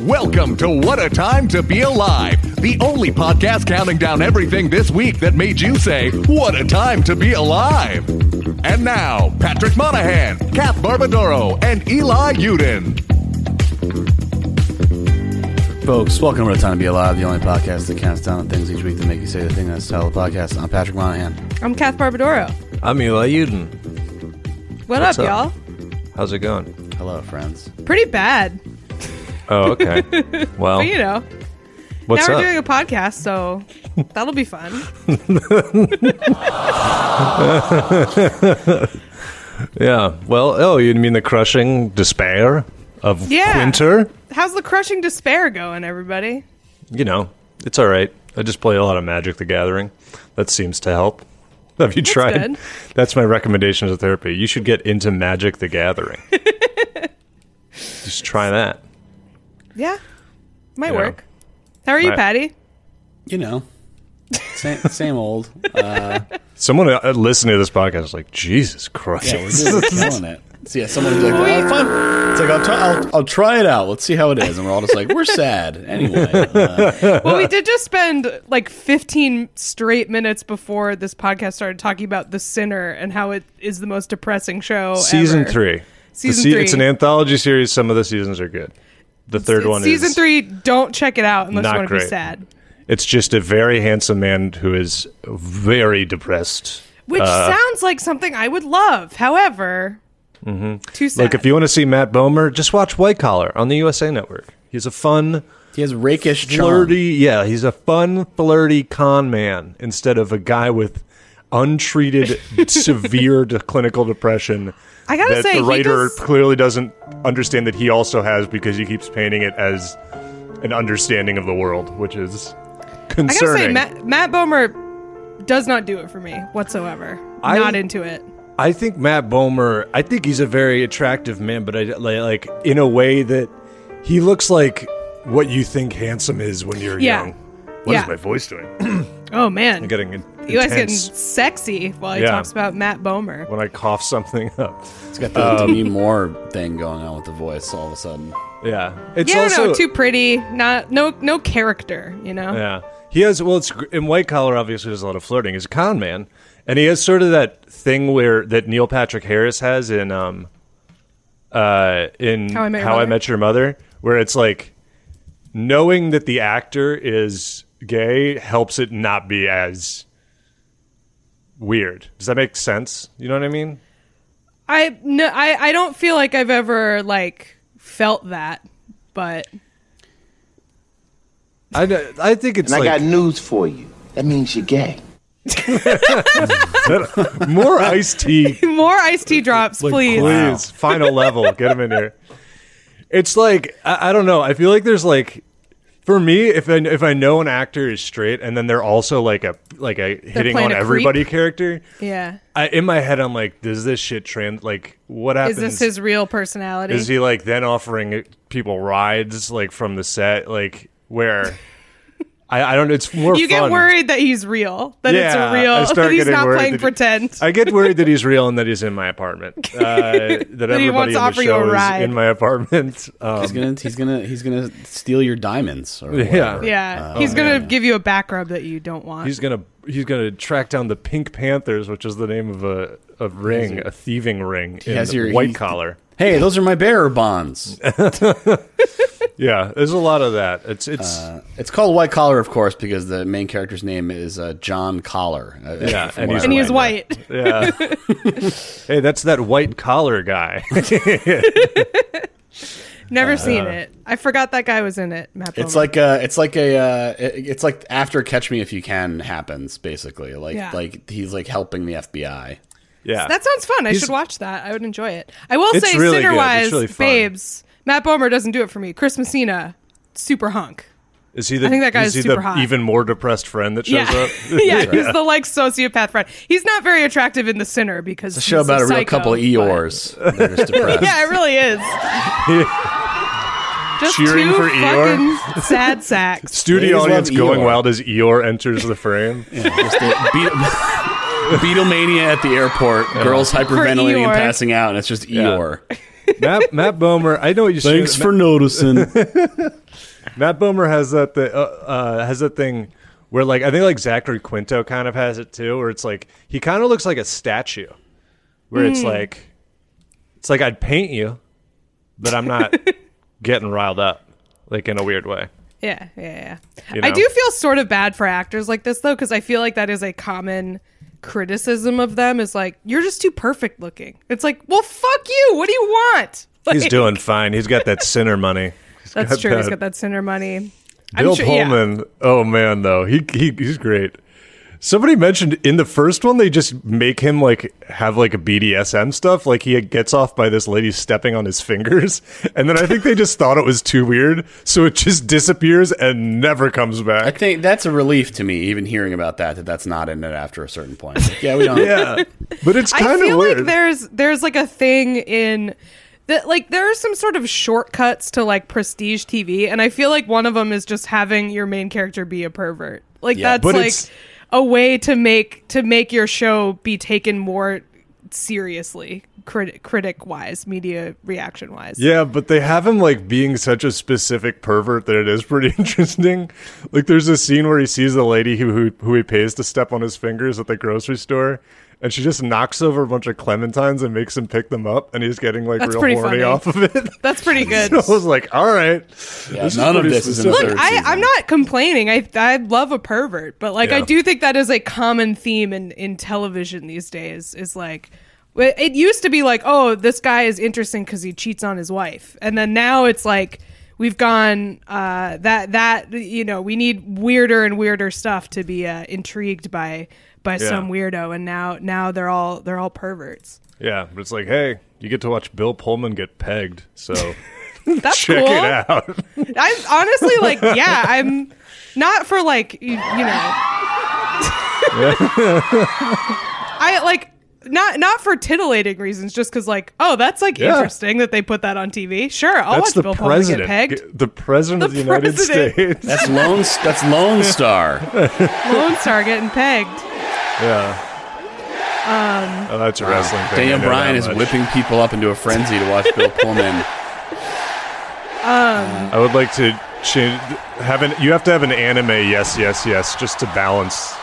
Welcome to What a Time to Be Alive, the only podcast counting down everything this week that made you say, What a Time to Be Alive. And now, Patrick Monahan, Kath Barbadoro, and Eli Yudin. Folks, welcome to What a Time to Be Alive, the only podcast that counts down things each week that make you say the thing that's the title of the podcast. I'm Patrick Monahan. I'm Kath Barbadoro. I'm Eli Yudin. What What's up, up? y'all? How's it going? Hello, friends. Pretty bad. Oh, okay. Well, But you know, what's now we're up? doing a podcast, so that'll be fun. yeah. Well, oh, you mean the crushing despair of Yeah. winter? How's the crushing despair going, everybody? You know, it's all right. I just play a lot of Magic: The Gathering. That seems to help. Have you tried? good. That's my recommendation to therapy. You should get into Magic: The Gathering. just try that. Yeah, might Yeah. work. How are you, Right. Patty? You know, same, same old. Uh, Someone uh, listening to this podcast is like, Jesus Christ. yeah, we're just killing it. So yeah, someone will be like, oh, fine. It's like, I'll, try, I'll, I'll try it out. Let's see how it is. And we're all just like, we're sad. Anyway. Uh, Well, we did just spend like 15 straight minutes before this podcast started talking about The Sinner and how it is the most depressing show. Season ever. three. Season se- three. It's an anthology series. Some of the seasons are good. The third one Season is three. Don't check it out unless not you want to be great. sad. It's just a very handsome man who is very depressed. Which uh, sounds like something I would love. However, mm-hmm. too sad. Like if you want to see Matt Bomer, just watch White Collar on the USA Network. He's a fun, he has rakish charm. flirty. Yeah, he's a fun, flirty con man instead of a guy with untreated severe de- clinical depression. I gotta that say, the he writer does- clearly doesn't understand that he also has because he keeps painting it as an understanding of the world, which is I concerning. gotta say, Matt, Matt Bomer does not do it for me whatsoever. I- not into it. I think Matt Bomer. I think he's a very attractive man, but I like, like in a way that he looks like what you think handsome is when you're Yeah. young. What is Yeah. my voice doing? Oh man, I'm getting in- you guys getting intense sexy while he Yeah. talks about Matt Bomer. when I cough something up. It's got the Demi Moore thing going on with the voice all of a sudden. Yeah, it's Yeah, also no, too pretty. Not no no character. You know. yeah. He has well, it's in White Collar. Obviously, does a lot of flirting. He's a con man, and he has sort of that thing where that Neil Patrick Harris has in um uh in How I Met Your Mother? Your Mother, where it's like knowing that the actor is gay helps it not be as weird. Does that make sense? You know what I mean? I no, I I don't feel like I've ever like felt that, but I I think it's And like I got news for you. That means you're gay. more iced tea. more iced tea drops, please. Please, final level, get him in here. It's like I, I don't know. I feel like there's like for me, if I, if I know an actor is straight, and then they're also like a like a hitting on a creep? everybody character. Yeah. I, in my head, I'm like, does this shit trans? Like, what happens? Is this his real personality? Is he like then offering people rides like from the set, like where? I, I don't. It's more. you get worried that he's real, that Yeah, it's a I real, start that he's getting not worried playing that he- pretend. I get worried that he's real and that he's in my apartment. Uh, that he everybody wants in to the offer you a show is ride. in my apartment. Um, He's gonna he's gonna he's gonna steal your diamonds or Yeah. whatever. yeah, Uh, he's gonna yeah. give you a back rub that you don't want. he's gonna he's gonna track down the Pink Panthers, which is the name of a, a ring, a thieving ring in has your- white he- collar. Hey, those are my bearer bonds. Yeah, there's a lot of that. It's it's Uh, it's called White Collar, of course, because the main character's name is uh, John Collar. Uh, Yeah, and he's and he is white. yeah. hey, that's that white collar guy. Never seen it. I forgot that guy was in it. Matt It's Bomer. like a, it's like a, uh, it- it's like after Catch Me If You Can happens, basically. Like, Yeah. like he's like helping the FBI. Yeah, that sounds fun. I He's- should watch that. I would enjoy it. I will It's say, really good. sinner-wise, really babes, Matt Bomer doesn't do it for me. Chris Messina, super hunk. is he the I think that guy is is he super the hot. even more depressed friend that shows Yeah, up? yeah, he's the like sociopath friend. He's not very attractive in The Sinner because It's a show he's about a, real psycho, couple of but- Eeyores. They're depressed. Yeah, it really is. Just Cheering two for Eeyore? fucking sad sacks. Studio Ladies audience going Eeyore. wild as Eeyore enters the frame. Just the beat, Beatlemania at the airport. Girls hyperventilating and Eeyore. passing out, and it's just Eeyore. Matt Matt Bomer. I know what you. Thanks should- for noticing. Matt Bomer has that th- uh, uh, has that thing where like I think like Zachary Quinto kind of has it too, where it's like he kind of looks like a statue, where it's like it's like I'd paint you, but I'm not getting riled up like in a weird way. Yeah, yeah, yeah. You I know? do feel sort of bad for actors like this though, because I feel like that is a common criticism of them. Is like you're just too perfect looking. It's like, well, fuck you. What do you want? He's doing fine. He's got that sinner money. He's That's true. He's that- got that sinner money. Bill sure, yeah. Pullman. Oh man, though he, he he's great. Somebody mentioned in the first one they just make him like have like a BDSM stuff. Like he gets off by this lady stepping on his fingers, and then I think they just thought it was too weird, so it just disappears and never comes back. I think that's a relief to me, even hearing about that. That that's not in it after a certain point. Like, yeah, we don't. Yeah, but it's kind of feel weird. like there's there's like a thing in that like there are some sort of shortcuts to like prestige TV, and I feel like one of them is just having your main character be a pervert. Like Yeah, that's like it's- a way to make to make your show be taken more seriously, crit- critic wise, media reaction wise. Yeah, but they have him like being such a specific pervert that it is pretty interesting. Like, there's a scene where he sees a lady who who, who he pays to step on his fingers at the grocery store, and she just knocks over a bunch of clementines and makes him pick them up, and he's getting like That's real pretty horny funny. off of it. That's pretty good. so I was like, all right, Yeah, This is none of pretty this is in the specific. third I, season. I'm not complaining. I I love a pervert, but like I Yeah. do think that is a common theme in in television these days. Is like it it used to be like, oh, this guy is interesting because he cheats on his wife, and then now it's like we've gone uh, that that you know we need weirder and weirder stuff to be uh, intrigued by by some weirdo, and now now they're all they're all perverts. yeah. But it's like, hey, you get to watch Bill Pullman get pegged, so That's check cool. it out. I'm honestly like, yeah, I'm not for like you, you know. I like not not for titillating reasons, just because like, oh, that's like Yeah. interesting that they put that on TV. Sure, I'll That's watch the Bill Pullman get pegged. the president of the The United. States. That's Lone. That's Lone Star. Lone Star getting pegged. Yeah. Um, oh, that's a wrestling thing. I Daniel know Bryan that is much. whipping people up into a frenzy to watch Bill Pullman. I would like to change. Have an, you have to have an anime. Yes, yes, yes, just to balance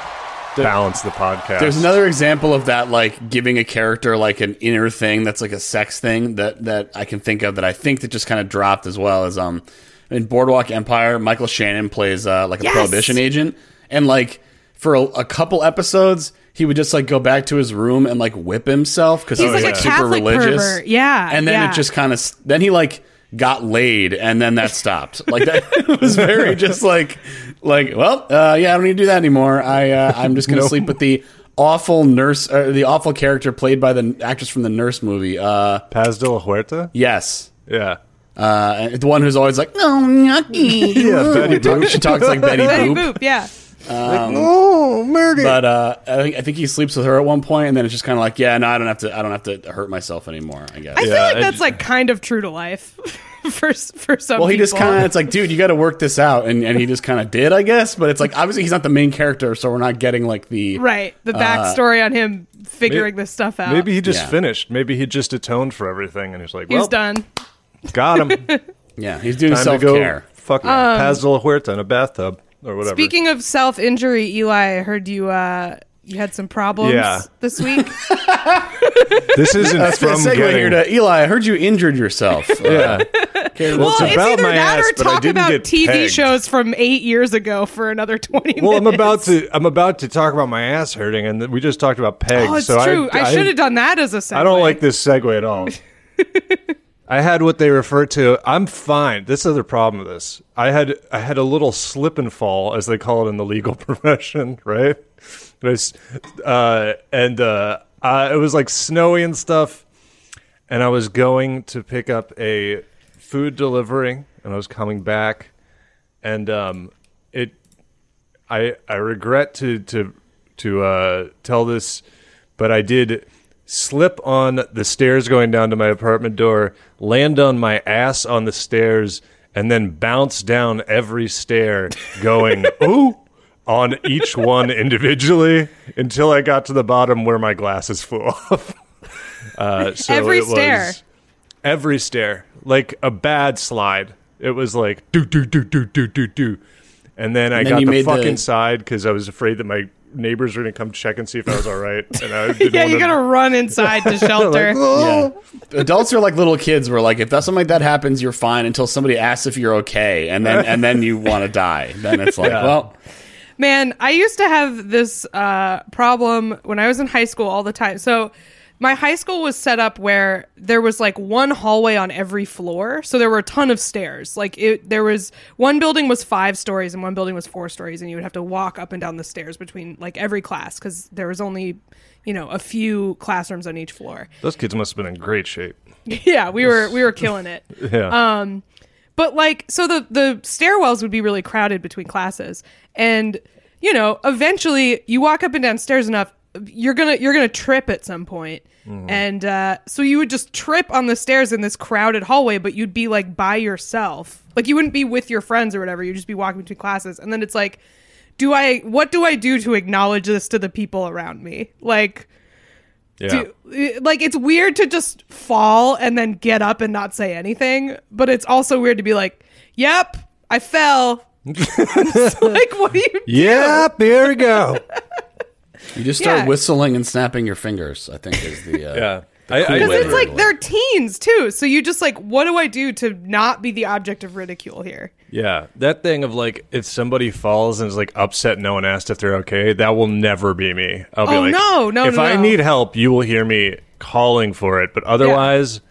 balance the podcast. There's another example of that, like giving a character like an inner thing that's like a sex thing that that I can think of that I think that just kind of dropped as well as um in Boardwalk Empire, Michael Shannon plays uh, like a Yes! prohibition agent, and like for a, a couple episodes he would just like go back to his room and like whip himself because He's he was like like a super Catholic religious. pervert. Yeah, and then yeah. it just kind of then he like got laid and then that stopped like that was very just like like well uh, yeah i don't need to do that anymore i uh, i'm just gonna No. sleep with the awful nurse uh, the awful character played by the actress from the nurse movie uh Paz de la Huerta. yes Yeah, uh the one who's always like no yucky Yeah, Betty Boop. she talks like betty, Betty boop, Boop, yeah. oh, murder. but uh I think, I think he sleeps with her at one point and then it's just kind of like yeah no i don't have to i don't have to hurt myself anymore i guess I feel like I that's ju- like kind of true to life for for some. Well, he just kind of, it's like, dude, you got to work this out. And, and he just kind of did, I guess. But it's like, obviously, he's not the main character, so we're not getting like the. right the uh, backstory on him figuring this stuff out. Maybe he just Yeah. finished. Maybe he just atoned for everything, and he's like, he's done. got him. Yeah, he's doing self to go. care. Fuck um, Paz de la Huerta in a bathtub or whatever." Speaking of self injury, Eli, I heard you uh you had some problems Yeah. this week. this isn't Let's from segue getting. here to Eli. I heard you injured yourself. Uh, yeah, okay, well, let's- it's about either my that ass, or but I talk didn't about get TV pegged. shows from eight years ago for another twenty well, minutes. I'm about to. I'm about to talk about my ass hurting, and we just talked about pegs. Oh, it's so true. I, should have done that as a segue. I don't like this segue at all. I had what they refer to. I'm fine. This is the problem with this. I had I had a little slip and fall, as they call it in the legal profession, right? It was, uh, and uh, uh, it was like snowy and stuff. And I was going to pick up a food delivery, and I was coming back, and um, it I I regret to to to uh, tell this, but I did slip on the stairs going down to my apartment door, land on my ass on the stairs, and then bounce down every stair, going ooh on each one individually until I got to the bottom where my glasses flew off. Uh, so Every it was- stair. every stair, like a bad slide. It was like do do do do do do do, and then I then got the made the- fucking side because I was afraid that my neighbors were gonna come check and see if I was all right, and I didn't Yeah, wanna- you gotta run inside to shelter. Yeah. Adults are like little kids where like if that something like that happens, you're fine until somebody asks if you're okay, and then and then you want to die. Then it's like, Yeah. well, Man, I used to have this uh, problem when I was in high school all the time. So, my high school was set up where there was like one hallway on every floor. So there were a ton of stairs. Like it, there was one building was five stories and one building was four stories, and you would have to walk up and down the stairs between like every class because there was only, you know, a few classrooms on each floor. Those kids must have been in great shape. yeah, we were we were killing it. Yeah. Um, but like, so the the stairwells would be really crowded between classes, and you know, eventually you walk up and down stairs enough, you're gonna you're gonna trip at some point. and uh, so you would just trip on the stairs in this crowded hallway, but you'd be like by yourself, like you wouldn't be with your friends or whatever. You'd just be walking between classes, and then it's like, do I what do I do to acknowledge this to the people around me? Like yeah. do, like it's weird to just fall and then get up and not say anything, but it's also weird to be like, "Yep, I fell." Like, what do you? Yep, here we go. you just start Yeah. whistling and snapping your fingers. I think is the uh, Yeah. the cool Because it's like they're teens too, so you just like, what do I do to not be the object of ridicule here? Yeah, that thing of like if somebody falls and is like upset, no one asked if they're okay. That will never be me. I'll be Oh, like, no, no, If no, I no. need help, you will hear me calling for it. But otherwise,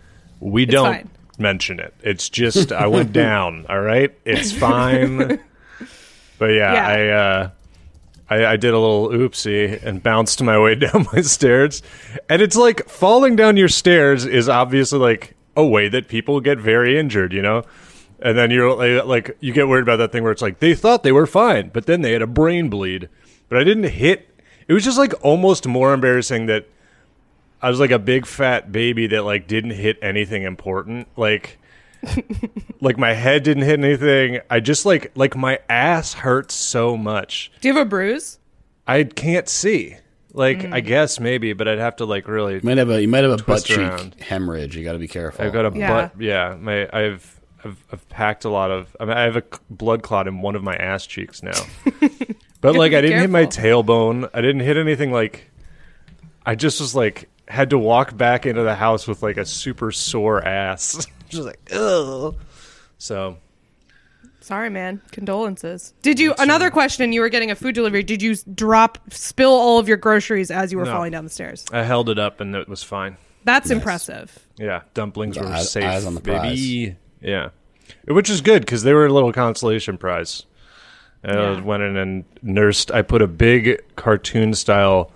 we don't fine. mention it. It's just I went down. All right, it's fine. but yeah, Yeah. I uh, I, I did a little oopsie and bounced my way down my stairs, and it's like falling down your stairs is obviously like a way that people get very injured. You know. And then you're like, like, you get worried about that thing where it's like they thought they were fine, but then they had a brain bleed. But I didn't hit. It was just like almost more embarrassing that I was like a big fat baby that like didn't hit anything important. Like, like my head didn't hit anything. I just like like my ass hurts so much. Do you have a bruise? I can't see. Like Mm. I guess maybe, but I'd have to like really. You might have a you might have a butt Twist cheek around. hemorrhage. You got to be careful. I've got a Yeah. butt. Yeah, my I've. I've, I've packed a lot of. I, mean, I have a blood clot in one of my ass cheeks now. but like, I didn't hit my tailbone. I didn't hit anything like. I just was like had to walk back into the house with like a super sore ass. just like ugh. So Sorry, man. Condolences. Did you? Another question. You were getting a food delivery. Did you drop, spill all of your groceries as you were No. falling down the stairs? I held it up and it was fine. That's impressive. Yeah, dumplings were Eyes- safe. eyes on the baby. Yeah, which is good because they were a little consolation prize. And I Yeah. went in and nursed. I put a big cartoon style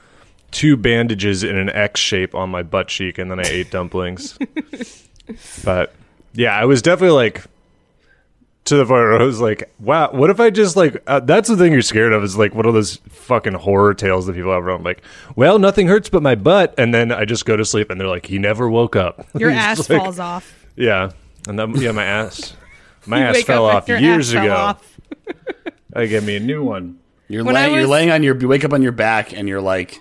two bandages in an X shape on my butt cheek, and then I ate dumplings. but yeah, I was definitely like to the point where I was like, "Wow, what if I just like?" Uh, that's the thing you're scared of is like one of those fucking horror tales that people have around. Like, well, nothing hurts but my butt, and then I just go to sleep, and they're like, "He never woke up." Your ass like- falls off. Yeah, and then yeah, my ass, my ass fell off years ass ago. off. I get me a new one. You're, When lay- I you're laying on your. You wake up on your back and you're like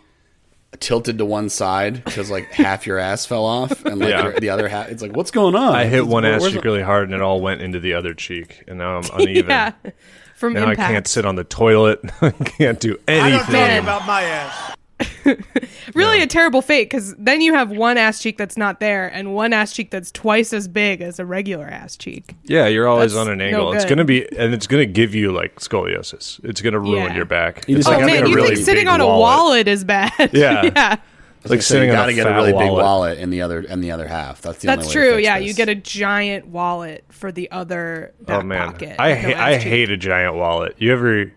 tilted to one side because like half your ass fell off and like Yeah. the other half. It's like what's going on? I hit It's- one where- ass cheek really hard, and it all went into the other cheek, and now I'm uneven. yeah. From Now impact. I can't sit on the toilet. I can't do anything. Man. about my ass. really a terrible fate because then you have one ass cheek that's not there and one ass cheek that's twice as big as a regular ass cheek. Yeah, you're always That's on an no angle. it's gonna be, and it's gonna give you like scoliosis. It's gonna ruin Yeah. your back. You it's just like oh man, you really think sitting on a wallet. wallet is bad? Yeah. yeah. It's like So sitting you on gotta a get a fat really big wallet. wallet in the other in the other half. That's the That's only way to true. fix Yeah, this. you get a giant wallet for the other oh, back Oh man, pocket. I with no I hate a giant wallet. You ever?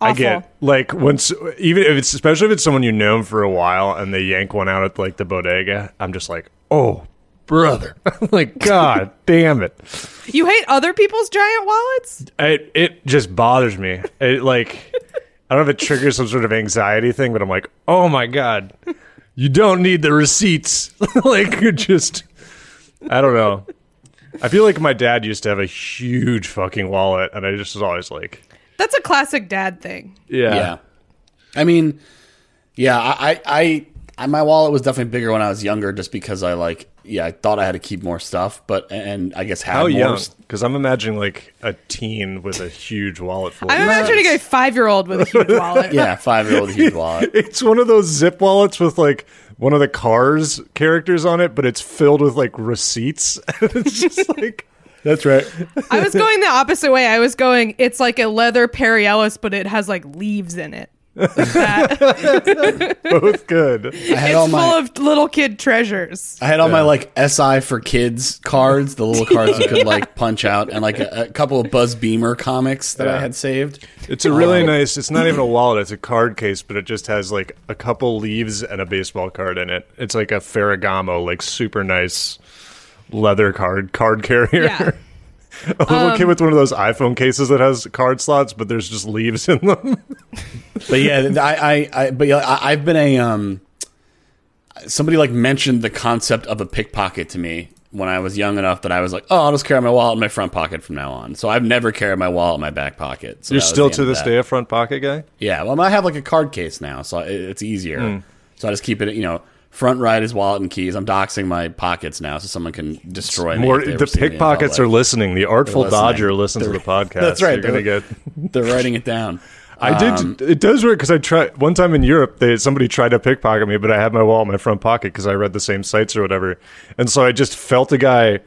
I get like once, even if it's especially if it's someone you know for a while and they yank one out at like the bodega. I'm just like, oh brother, I'm like God damn it. You hate other people's giant wallets? It it just bothers me. It like I don't know if it triggers some sort of anxiety thing, but I'm like, oh my god, you don't need the receipts. like you just, I don't know. I feel like my dad used to have a huge fucking wallet, and I just was always like, That's a classic dad thing. yeah, Yeah. I mean, yeah, I, I, I, I, my wallet was definitely bigger when I was younger, just because I like, yeah, I thought I had to keep more stuff, but and I guess had How more young? Because I'm imagining like a teen with a huge wallet full. Of I'm of imagining a five year old with a huge wallet. Yeah, five year old huge wallet. It's one of those zip wallets with like one of the Cars characters on it, but it's filled with like receipts. it's just like That's right. I was going the opposite way. I was going, it's like a leather Perry Ellis, but it has like leaves in it. Like that. both good. I had all it's full my of little kid treasures. I had all my like SI for kids cards, the little cards you could like punch out, and like a, a couple of Buzz Beamer comics that I had saved. It's a really uh, nice. It's not even a wallet. It's a card case, but it just has like a couple leaves and a baseball card in it. It's like a Ferragamo, like super nice leather card card carrier. Yeah. a little kid with one of those iPhone cases that has card slots, but there's just leaves in them. But yeah, I, I, I but yeah, I, I've been a um. Somebody like mentioned the concept of a pickpocket to me when I was young enough that I was like, oh, I'll just carry my wallet in my front pocket from now on. So I've never carried my wallet in my back pocket. So You're still to this day a front pocket guy. Yeah, well, I have like a card case now, so it's easier. So I just keep it, you know, front right is wallet and keys. I'm doxing my pockets now, so someone can destroy me. More if they ever the see me in pickpockets are listening. The artful They're. Dodger listens to the podcast. That's right. You're They're- get. They're writing it down. I did. Um, it does work because I tried one time in Europe. They somebody tried to pickpocket me, but I had my wallet in my front pocket because I read the same sites or whatever, and so I just felt a guy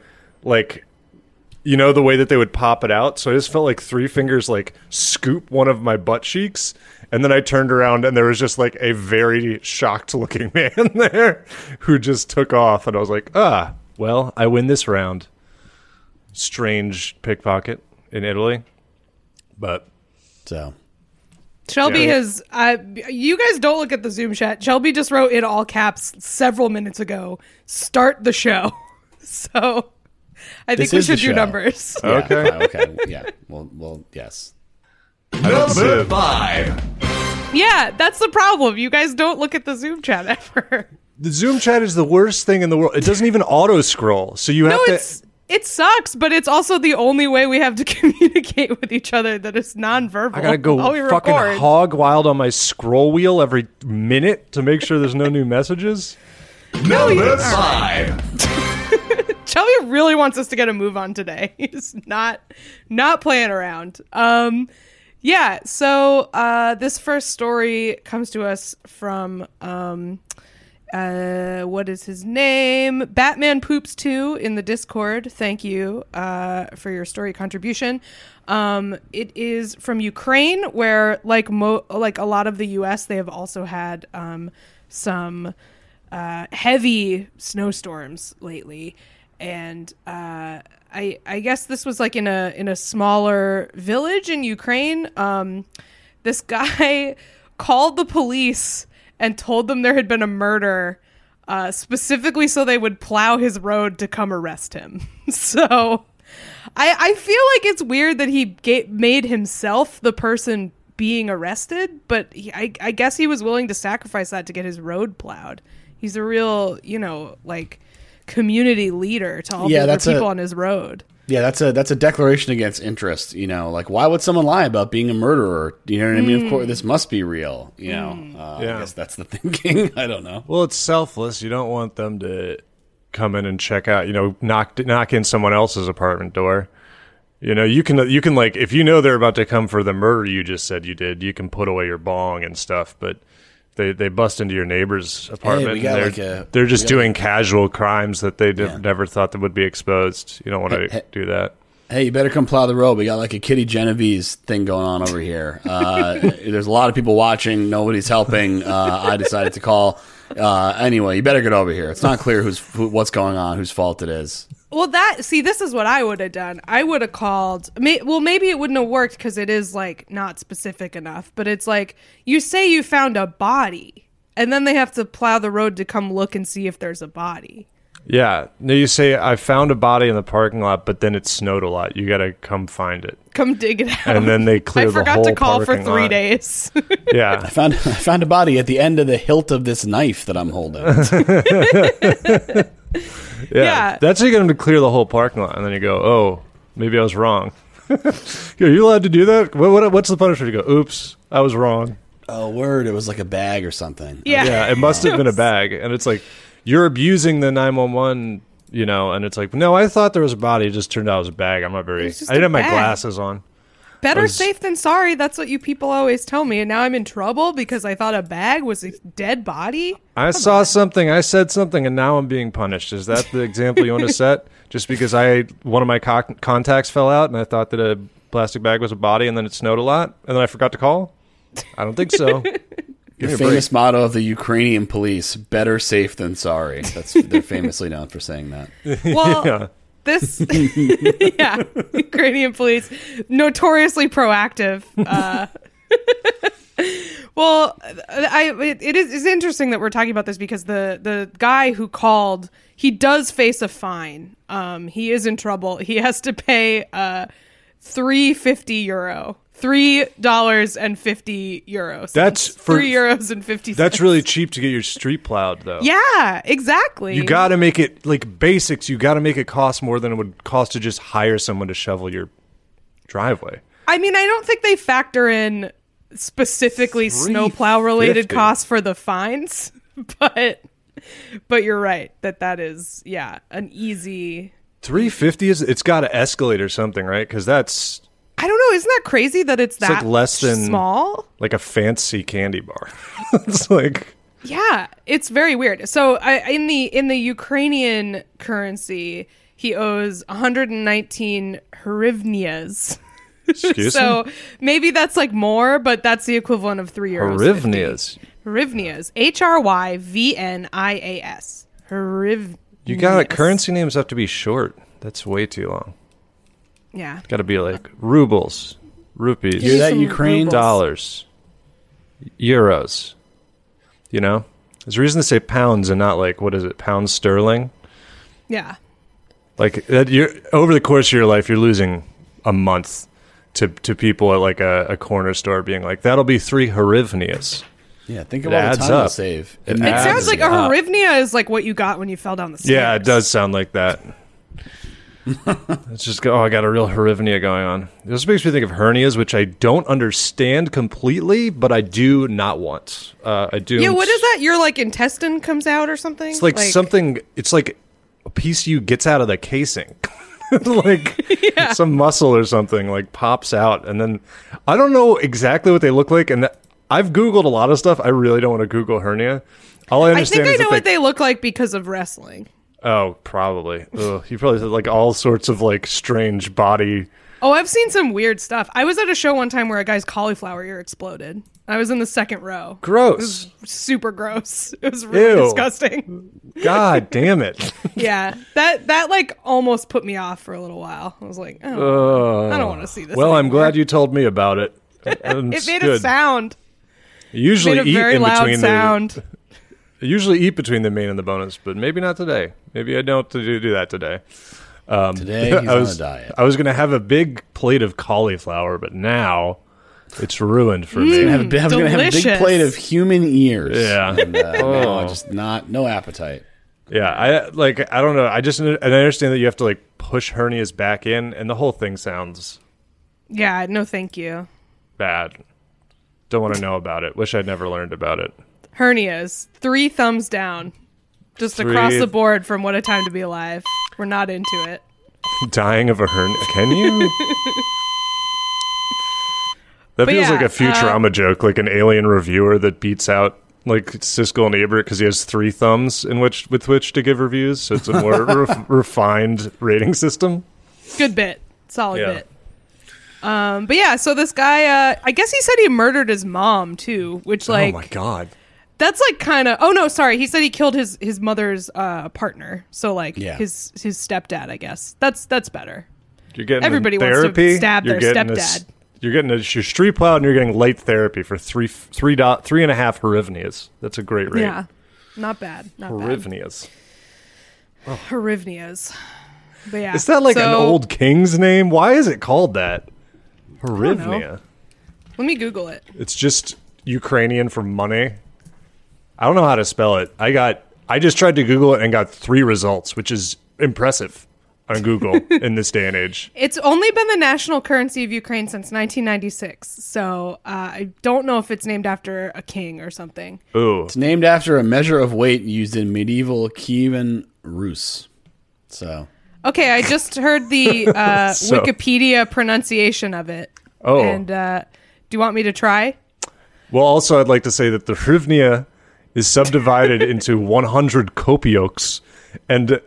like, you know, the way that they would pop it out. So I just felt like three fingers like scoop one of my butt cheeks, and then I turned around and there was just like a very shocked looking man there who just took off, and I was like, ah, well, I win this round. Strange pickpocket in Italy, but So Shelby Yeah. has. Uh, you guys don't look at the Zoom chat. Shelby just wrote in all caps several minutes ago. Start the show. So I think This we should do show. numbers. yeah, Okay. Uh, okay, yeah. Well, well, yes. Number five. yeah, that's the problem. You guys don't look at the Zoom chat ever. The Zoom chat is the worst thing in the world. It doesn't even auto scroll, so you have No, to. it sucks, but it's also the only way we have to communicate with each other that is nonverbal. I gotta go fucking record. hog wild on my scroll wheel every minute to make sure there's no new messages. Number five. Shelby really wants us to get a move on today. He's not not playing around. Um yeah, so uh this first story comes to us from um uh what is his name? Batman Poops too in the Discord. Thank you uh for your story contribution. Um it is from Ukraine where like mo- like a lot of the US they have also had um some uh, heavy snowstorms lately, and uh, I I guess this was like in a in a smaller village in Ukraine. Um, this guy called the police and told them there had been a murder, uh, specifically so they would plow his road to come arrest him. so. I, I feel like it's weird that he ga- made himself the person being arrested, but he, I, I guess he was willing to sacrifice that to get his road plowed. He's a real, you know, like community leader to all Yeah, the other that's a- people on his road. Yeah, that's a that's a declaration against interest. You know, like why would someone lie about being a murderer? You know what I mean? Of course, this must be real. You know, uh, Yeah. I guess that's the thinking. I don't know. Well, it's selfless. You don't want them to come in and check out. You know, knock knock in someone else's apartment door. You know, you can you can like if you know they're about to come for the murder you just said you did, you can put away your bong and stuff. But they they bust into your neighbor's apartment. got and like they're, a- they're just doing casual crimes that they did, Yeah. never thought that would be exposed. You don't want to hey. do that. Hey, you better come plow the road. We got like a Kitty Genovese thing going on over here. Uh, there's a lot of people watching. Nobody's helping. Uh, I decided to call. Uh, anyway, you better get over here. It's not clear who's who, what's going on, whose fault it is. Well, that see, this is what I would have done. I would have called. May, well, maybe it wouldn't have worked because it is like not specific enough. But it's like you say you found a body, and then they have to plow the road to come look and see if there's a body. Yeah. No, you say I found a body in the parking lot, but then it snowed a lot. You got to come find it. Come dig it out. And then they clear I the forgot to call for three lot. days. Yeah. I found I found a body at the end of the hilt of this knife that I'm holding. Yeah. Yeah. That's how you get them to clear the whole parking lot. And then you go, oh, maybe I was wrong. Are you allowed to do that? What, what, what's the punishment? You go, oops, I was wrong. oh, word! It was like a bag or something. yeah. Yeah, it must have been a bag. And it's like, you're abusing the 911 you know, and it's like, no, I thought there was a body. It just turned out it was a bag. I'm not very. I didn't a have my bag. glasses on. Better was- safe than sorry. That's what you people always tell me. And now I'm in trouble because I thought a bag was a dead body. I saw something. I said something, and now I'm being punished. Is that the example you want to set? Just because I one of my co- contacts fell out, and I thought that a plastic bag was a body, and then it snowed a lot, and then I forgot to call. I don't think so. Give The me a famous break. motto of the Ukrainian police: "Better safe than sorry." That's they're famously known for saying that. Well, Yeah. This, yeah, Ukrainian police notoriously proactive. Uh, well, I it, is it's interesting that we're talking about this because the the guy who called he does face a fine. Um, he is in trouble. He has to pay uh three fifty euro. Three dollars and fifty euros. That's for- three euros and fifty. That's really cheap to get your street plowed, though. yeah, exactly. You got to make it like basics. You got to make it cost more than it would cost to just hire someone to shovel your driveway. I mean, I don't think they factor in specifically snowplow related costs for the fines, but but you're right that that is yeah an easy. Three fifty is. It's got to escalate or something, right? Because that's I don't know. Isn't that crazy that it's that like less than- small? like a fancy candy bar. it's like Yeah, it's very weird. So I, in the in the Ukrainian currency, he owes 119 hryvnias. excuse so me. maybe that's like more, but that's the equivalent of three euros. 50. Hryvnias. Hryvnias. H R Y V N I A S. You got it. Currency names have to be short. That's way too long. Yeah. Got to be like rubles, rupees, Hear that, some Ukraine? rubles. dollars, euros. You know, there's a reason to say pounds and not like what is it, pounds sterling. Yeah. Like that, you're over the course of your life, you're losing a month to to people at like a, a corner store being like, "That'll be three hryvnias." Yeah, think of It all the adds time you'll up. save. It It sounds like a up. hryvnia is like what you got when you fell down the stairs. Yeah, it does sound like that. Let's just. Oh, I got a real hernia going on. This makes me think of hernias, which I don't understand completely, but I do not want. Uh, I do. Yeah, what is that? Your like intestine comes out or something? It's like, something. It's like a piece of you gets out of the casing, like some muscle or something, like pops out, and then I don't know exactly what they look like. And I've googled a lot of stuff. I really don't want to Google hernia. All I understand I think I know that what they look like because of wrestling. Oh, probably. Ugh, you probably said like all sorts of like strange body. Oh, I've seen some weird stuff. I was at a show one time where a guy's cauliflower ear exploded. I was in the second row. Gross. Super gross. It was really Ew. disgusting. God damn it. Yeah, that that like almost put me off for a little while. I was like, oh, I don't want to see this. Well, I'm glad you told me about it. It made a good. sound. Usually Made a eat very in loud between sound. the. I usually eat between the main and the bonus, but maybe not today. Maybe I don't do, do that today. Today he's I was, on a diet. I was going to have a big plate of cauliflower, but now it's ruined for I me. have a I'm gonna have a big plate of human ears. Yeah. and, uh, no, Oh. just not no appetite. Yeah, I like. I don't know. I just and I understand that you have to like push hernias back in, and the whole thing sounds Yeah, no, thank you. bad. Don't want to know about it. Wish I'd never learned about it. Hernias, three thumbs down, just Three- across the board from "What a Time to Be Alive." We're not into it. Dying of a hernia? Can you? that But feels yeah, like a Futurama uh, joke, like an alien reviewer that beats out like Siskel and Ebert because he has three thumbs in which with which to give reviews. So it's a more re- refined rating system. Good bit, solid Yeah. bit. Um, but yeah, so this guy, uh, I guess he said he murdered his mom too, which like oh my god! That's like kind of. Oh no, sorry, he said he killed his his mother's uh, partner. So like Yeah. his his stepdad, I guess. That's that's better. You're getting Everybody in wants to therapy. stab you're their getting a stepdad. you're getting a, your street plow, and you're getting late therapy for three three dot three and a half hryvnias. That's a great rate. Yeah, not bad, not bad. Hryvnias. Hryvnias. But yeah, Is that like an old king's name? Why is it called that? know. Hryvnia. Let me Google it. It's just Ukrainian for money. I don't know how to spell it. I got I just tried to Google it and got three results, which is impressive on Google in this day and age. It's only been the national currency of Ukraine since 1996, so uh, I don't know if it's named after a king or something. Ooh. It's named after a measure of weight used in medieval Kievan Rus. So Okay, I just heard the uh, So- Wikipedia pronunciation of it. Oh. And uh, do you want me to try? Well, also, I'd like to say that the hryvnia is subdivided into 100 kopioks, and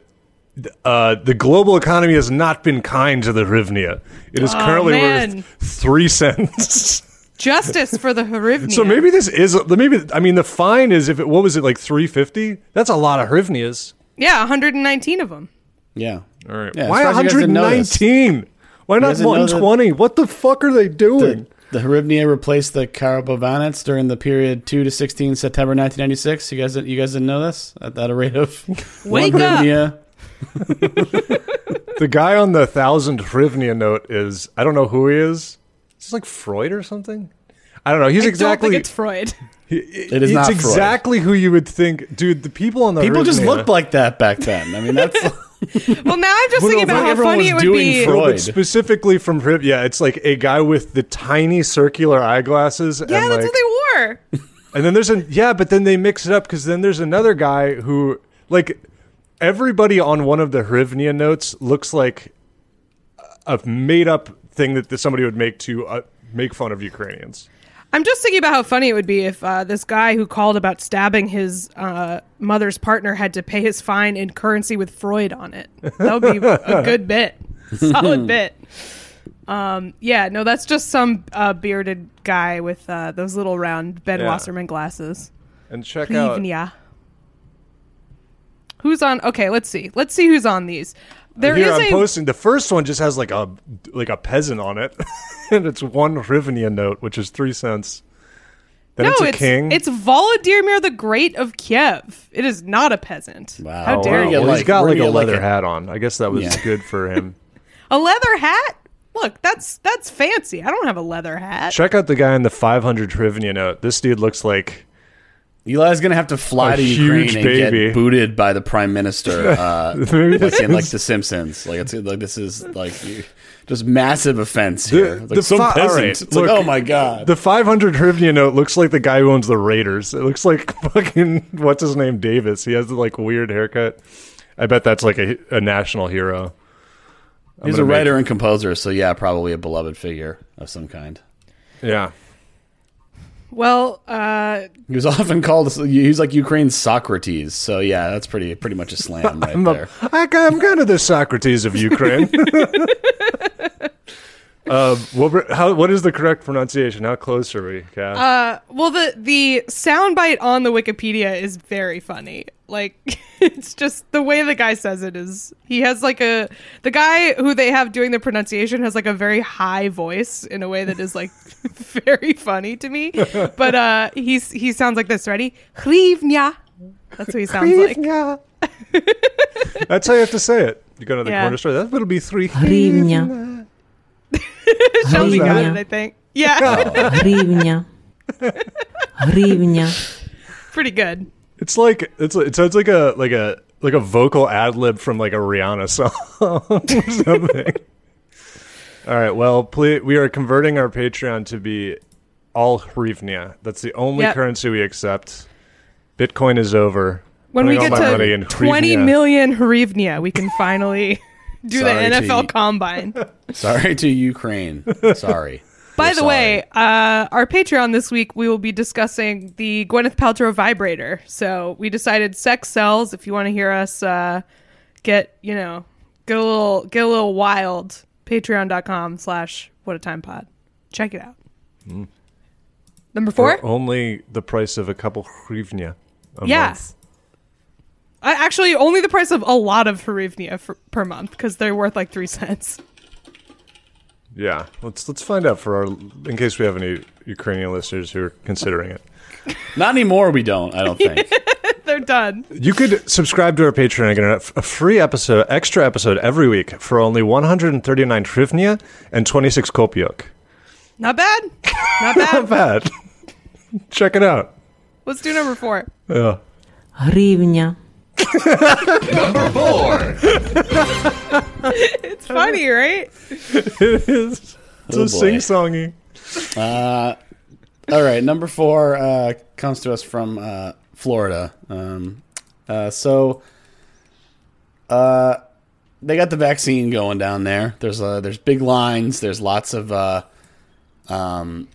uh, the global economy has not been kind to the hryvnia. It is currently Oh, man. worth three cents. Justice for the Hryvnia. so maybe this is maybe I mean the fine is if it what was it like 350? That's a lot of hryvnias. Yeah, 119 of them. yeah. All right, Yeah, why as far as you guys didn't know this. 119? Why not guys didn't know that- 120? What the fuck are they doing? The, the Hryvnia replaced the Karabovanets during the period 2 to 16 September 1996. You guys, you guys didn't know this at, at a rate of Wake one up. Hryvnia. The guy on the thousand hryvnia note is I don't know who he is. Is this like Freud or something? I don't know. He's I exactly. don't think it's Freud. It is it's not Freud. exactly who you would think, dude. The people on the People just looked like that back then. I mean, that's Well, now I'm just Well, thinking about how funny it would doing be. Freud. No, but specifically from Hryv. Yeah, it's like a guy with the tiny circular eyeglasses. Yeah, and that's like, what they wore. And then there's a yeah, but then they mix it up because then there's another guy who like everybody on one of the Hrivnia notes looks like a made up thing that somebody would make to uh, make fun of Ukrainians. I'm just thinking about how funny it would be if uh, this guy who called about stabbing his uh, mother's partner had to pay his fine in currency with Freud on it. That would be a good bit, solid bit. Um, yeah, no, that's just some uh, bearded guy with uh, those little round Ben Yeah. Wasserman glasses. And check out Plevnia. Who's on? Okay, let's see. Let's see who's on these. There is here. I'm a posting the first one just has like a like a peasant on it, and it's one Hrivnia note, which is three cents. Then no, it's a it's king. it's Volodymyr the Great of Kiev. It is not a peasant. Wow. How dare wow. you? get well, he's like- got like a you get, like, leather a- hat on. I guess that was Yeah. good for him. A leather hat? Look, that's that's fancy. I don't have a leather hat. Check out the guy in the 500 Hrivnia note. This dude looks like Eli's gonna have to fly A to Ukraine and baby. get booted by the prime minister, uh, like in like The Simpsons. Like it's like this is like just massive offense here. like the some fi- peasant. right, it's look, like oh my god. the 500 Hrivnia note looks like the guy who owns the Raiders. It looks like fucking what's his name Davis. He has the like weird haircut. I bet that's like a, a national hero. I'm He's a gonna make- writer and composer, so yeah, probably a beloved figure of some kind. Yeah. Well, uh, He was often called. He's like Ukraine's Socrates. So yeah, that's pretty pretty much a slam right I'm, a, there. I, am kind of the Socrates of Ukraine. uh, what, how, what is the correct pronunciation? How close are we, Kath? uh, well, the the soundbite on the Wikipedia is very funny. Like it's just the way the guy says it is he has like a the guy who they have doing the pronunciation has like a very high voice in a way that is like very funny to me. But uh he's he sounds like this, ready? Hrivnya. That's what he sounds Hrivnya. like. That's how you have to say it. You go to the yeah. corner store, that will be three Hrivnya. Shelby got it, I think. Yeah. Hrivnya. Hrivnya. Pretty good. It's like it's it sounds like a like a like a vocal ad lib from like a Rihanna song or something. All right. Well, please, we are converting our Patreon to be all hryvnia. That's the only Yep. currency we accept. Bitcoin is over. When we get all my money to in 20 hryvnia. million hryvnia, we can finally do the Sorry to NFL you. combine. Sorry to Ukraine. Sorry. By We're the way, uh, our Patreon this week, we will be discussing the Gwyneth Paltrow vibrator. So we decided sex sells. If you want to hear us uh, get, you know, get a little get a little wild, patreon.com slash what a time pod. Check it out. Hmm. Number four? For only the price of a couple hryvnia. A Yeah. actually, only the price of a lot of hryvnia for, per month because they're worth like three cents. Yeah, let's let's find out for our in case we have any Ukrainian listeners who are considering it. Not anymore. We don't. I don't think. They're done. You could subscribe to our Patreon and get a free episode, extra episode every week for only 139 hryvnia and 26 kopiok. Not bad. Not bad. Not bad. Check it out. Let's do number four. Yeah. Hryvnia. Number four. It's funny, right? It is. It's Oh, a boy. sing-songy. All right, number four uh, comes to us from uh, Florida. Um, uh, so, uh, they got the vaccine going down there. There's uh, there's big lines. There's lots of uh, um,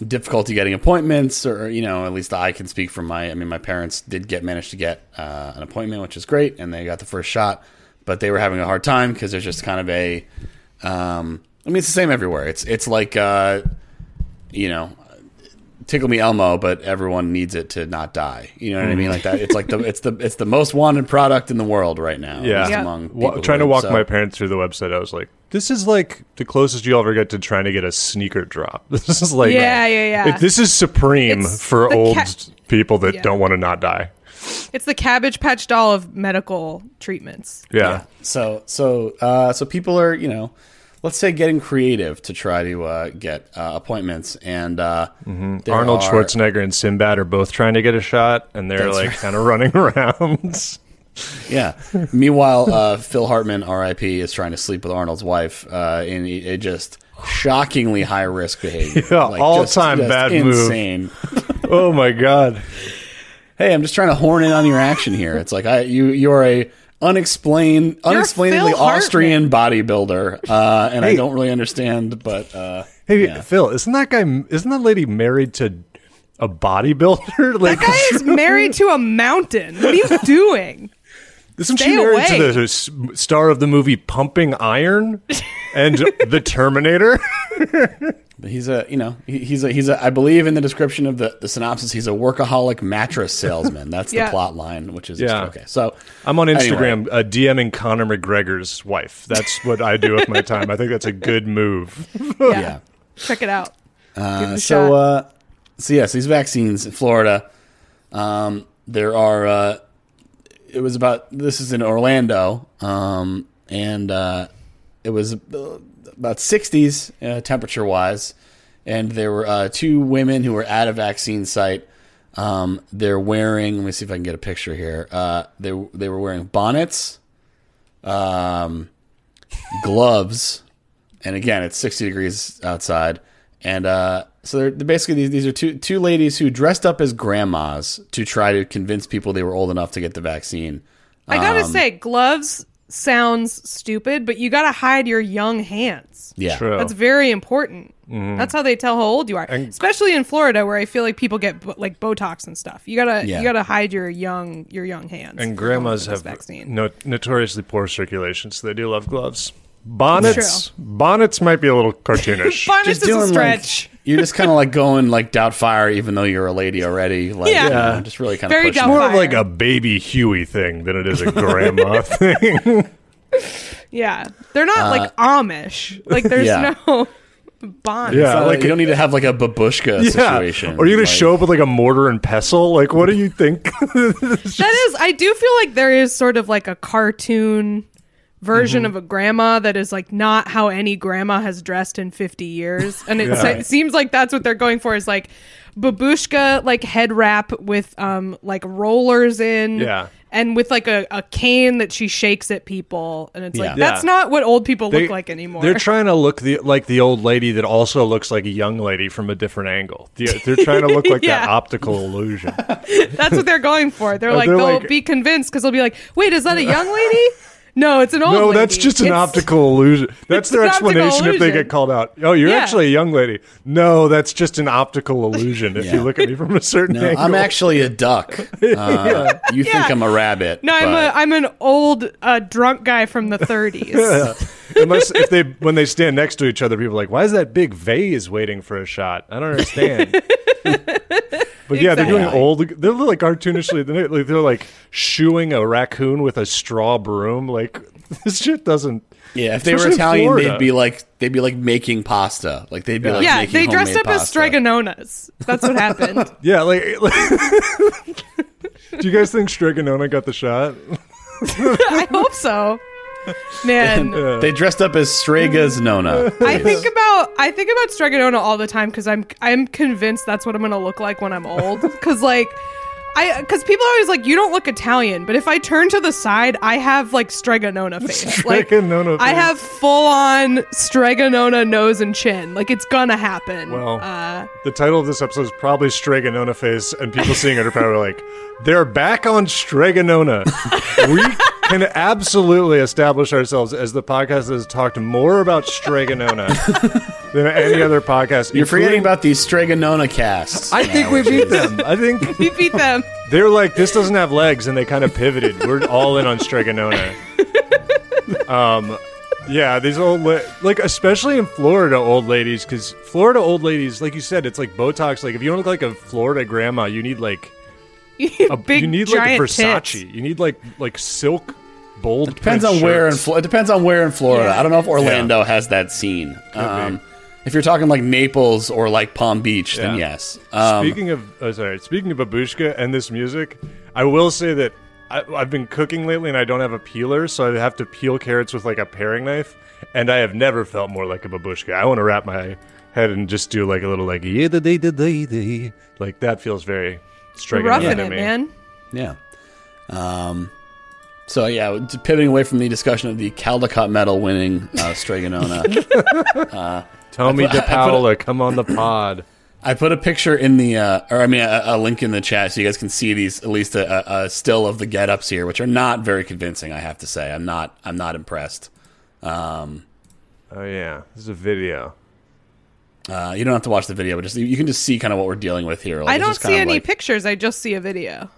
difficulty getting appointments, or you know, at least I can speak from my. I mean, my parents did get manage to get uh, an appointment, which is great, and they got the first shot, but they were having a hard time because there's just kind of a. Um, I mean, it's the same everywhere. It's it's like uh, you know, tickle me Elmo, but everyone needs it to not die. You know what I mean? Like that. It's like the it's the it's the most wanted product in the world right now. Yeah. Yeah. among Wa- trying to walk so- my parents through the website, I was like, "This is like the closest you'll ever get to trying to get a sneaker drop. This is like, Yeah, yeah, yeah. it- this is supreme It's for old ca- people that Yeah. don't want to not die." It's the Cabbage Patch doll of medical treatments. Yeah, So so uh, so people are you know, let's say getting creative to try to uh, get uh, appointments and uh, Mm-hmm. Arnold are- Schwarzenegger and Sinbad are both trying to get a shot, and they're That's like right. kind of running around. Yeah. Meanwhile, uh, Phil Hartman, R.I.P., is trying to sleep with Arnold's wife uh, in a a just shockingly high risk behavior. Yeah, all-time just bad move. insane. oh my god! Hey, I'm just trying to horn in on your action here. It's like I you you're a unexplained, unexplainably Phil Hartman. Austrian bodybuilder, uh, and I don't really understand. But uh, Hey, yeah. Phil, isn't that guy? Isn't that lady married to a bodybuilder? Like, That guy is married to a mountain. What are you doing? Isn't stay she married away. to the s- star of the movie Pumping Iron and the Terminator? he's a you know he, he's a he's a I believe in the description of the, the synopsis he's a workaholic mattress salesman. That's the Yeah. plot line, which is Yeah. okay. So I'm on anyway. Instagram uh, DMing Conor McGregor's wife. That's what I do with my time. I think that's a good move. Yeah. Yeah. Check it out. Give it Uh, a so, shot. uh, so yes, these vaccines in Florida. Um, there are. Uh, it was about. This is in Orlando, um, and uh, it was uh, about 60s uh, temperature wise, and there were uh, two women who were at a vaccine site. Um, they're wearing. Let me see if I can get a picture here. Uh, they they were wearing bonnets, um, gloves, and again, it's 60 degrees outside. And uh, so they're, they're basically these, these are two two ladies who dressed up as grandmas to try to convince people they were old enough to get the vaccine. I gotta um, say, gloves sounds stupid, but you gotta hide your young hands. Yeah, True. That's very important. Mm-hmm. That's how they tell how old you are, especially in Florida, where I feel like people get bo- like Botox and stuff. You gotta Yeah. you gotta hide your young your young hands. And grandmas have vaccine. no, notoriously poor circulation, so they do love gloves. Bonnets, bonnets might be a little cartoonish. Bonnets just is a doing stretch. like you're just kind of like going like Doubtfire, even though you're a lady already. Like, Yeah. you know, just really kind of Very pushing Doubtfire. it. More of like a baby Huey thing than it is a grandma thing. yeah, they're not like Amish. Like there's Uh, yeah. no bond. Yeah. Uh, like- you don't need to have like a babushka situation. Or you're gonna Like- show up with like a mortar and pestle? Like, what do you think? That is, I do feel like there is sort of like a cartoon version Mm-hmm. of a grandma that is like not how any grandma has dressed in 50 years. And it, Yeah. se- seems like that's what they're going for is like babushka, like head wrap with um like rollers in. Yeah. And with like a, a cane that she shakes at people. And it's like, that's Yeah. not what old people They- look like anymore. They're trying to look the, like the old lady that also looks like a young lady from a different angle. The- They're trying to look like that optical illusion. that's what they're going for. They're like, they're they'll like- be convinced because they'll be like, wait, is that a young lady? No, it's an old No, lady. that's just an It's- optical illusion. That's their explanation if they get called out. Oh, you're Yeah. actually a young lady. No, that's just an optical illusion if Yeah. you look at me from a certain No, angle. I'm actually a duck. Uh, You think I'm a rabbit? No, I'm a I'm an old uh, drunk guy from the 30s. Unless if they when they stand next to each other, people are like, "Why is that big vase waiting for a shot?" I don't understand. But yeah, they're doing old. They're like cartoonishly. They're like, they're like shooing a raccoon with a straw broom. Like this shit doesn't. Yeah, if they were Italian, Florida. they'd be like they'd be like making pasta. Like they'd be like yeah, making they dressed homemade up as pasta. Strega Nonas. That's what happened. Yeah, like. do you guys think Strega Nona got the shot? I hope so. Man, They dressed up as Strega's Nona. I think about I think about Strega Nona all the time because I'm I'm convinced that's what I'm gonna look like when I'm old. Because like. I, because people are always like, you don't look Italian, but if I turn to the side, I have like Strega Nona face. like, Strega Nona I have full on Strega Nona nose and chin. Like, it's gonna happen. Well, uh, the title of this episode is probably Strega Nona face, and people seeing it are probably like, "They're back on Strega Nona. we can absolutely establish ourselves as the podcast that has talked more about Strega Nona than any other podcast. You're forgetting about these Strega Nona casts. I think we beat them. I think We beat them. they're like this doesn't have legs, and they kind of pivoted. We're all in on Strega Nona. Um, yeah, these old la- like especially in Florida, old ladies, because Florida old ladies, like you said, it's like Botox. Like if you want to look like a Florida grandma, you need like a Big you need like giant Versace. tits. You need like like silk bold. It Depends print on where in shirts. Flo- it depends on where in Florida. Yeah. I don't know if Orlando has that scene. Um, if you're talking like Naples or like Palm Beach, then yes. Um, speaking of, oh, sorry. Speaking of babushka and this music, I will say that I, I've been cooking lately, and I don't have a peeler, so I have to peel carrots with like a paring knife, and I have never felt more like a babushka. I want to wrap my head and just do like a little like yeah. Like that feels very striking Roughing to it, man. yeah. Um, so yeah, pivoting away from the discussion of the Caldecott medal winning uh, Stregonona. Tomie I put- I put DePaola, come on the pod. I put a picture in the, uh, or I mean, a, a link in the chat so you guys can see these at least a, a, a still of the get-ups here, which are not very convincing. I have to say, I'm not, I'm not impressed. Um, Oh yeah, this is a video. Uh, you don't have to watch the video, but just you can just see kind of what we're dealing with here. Like, I don't just kind see of any like- pictures. I just see a video.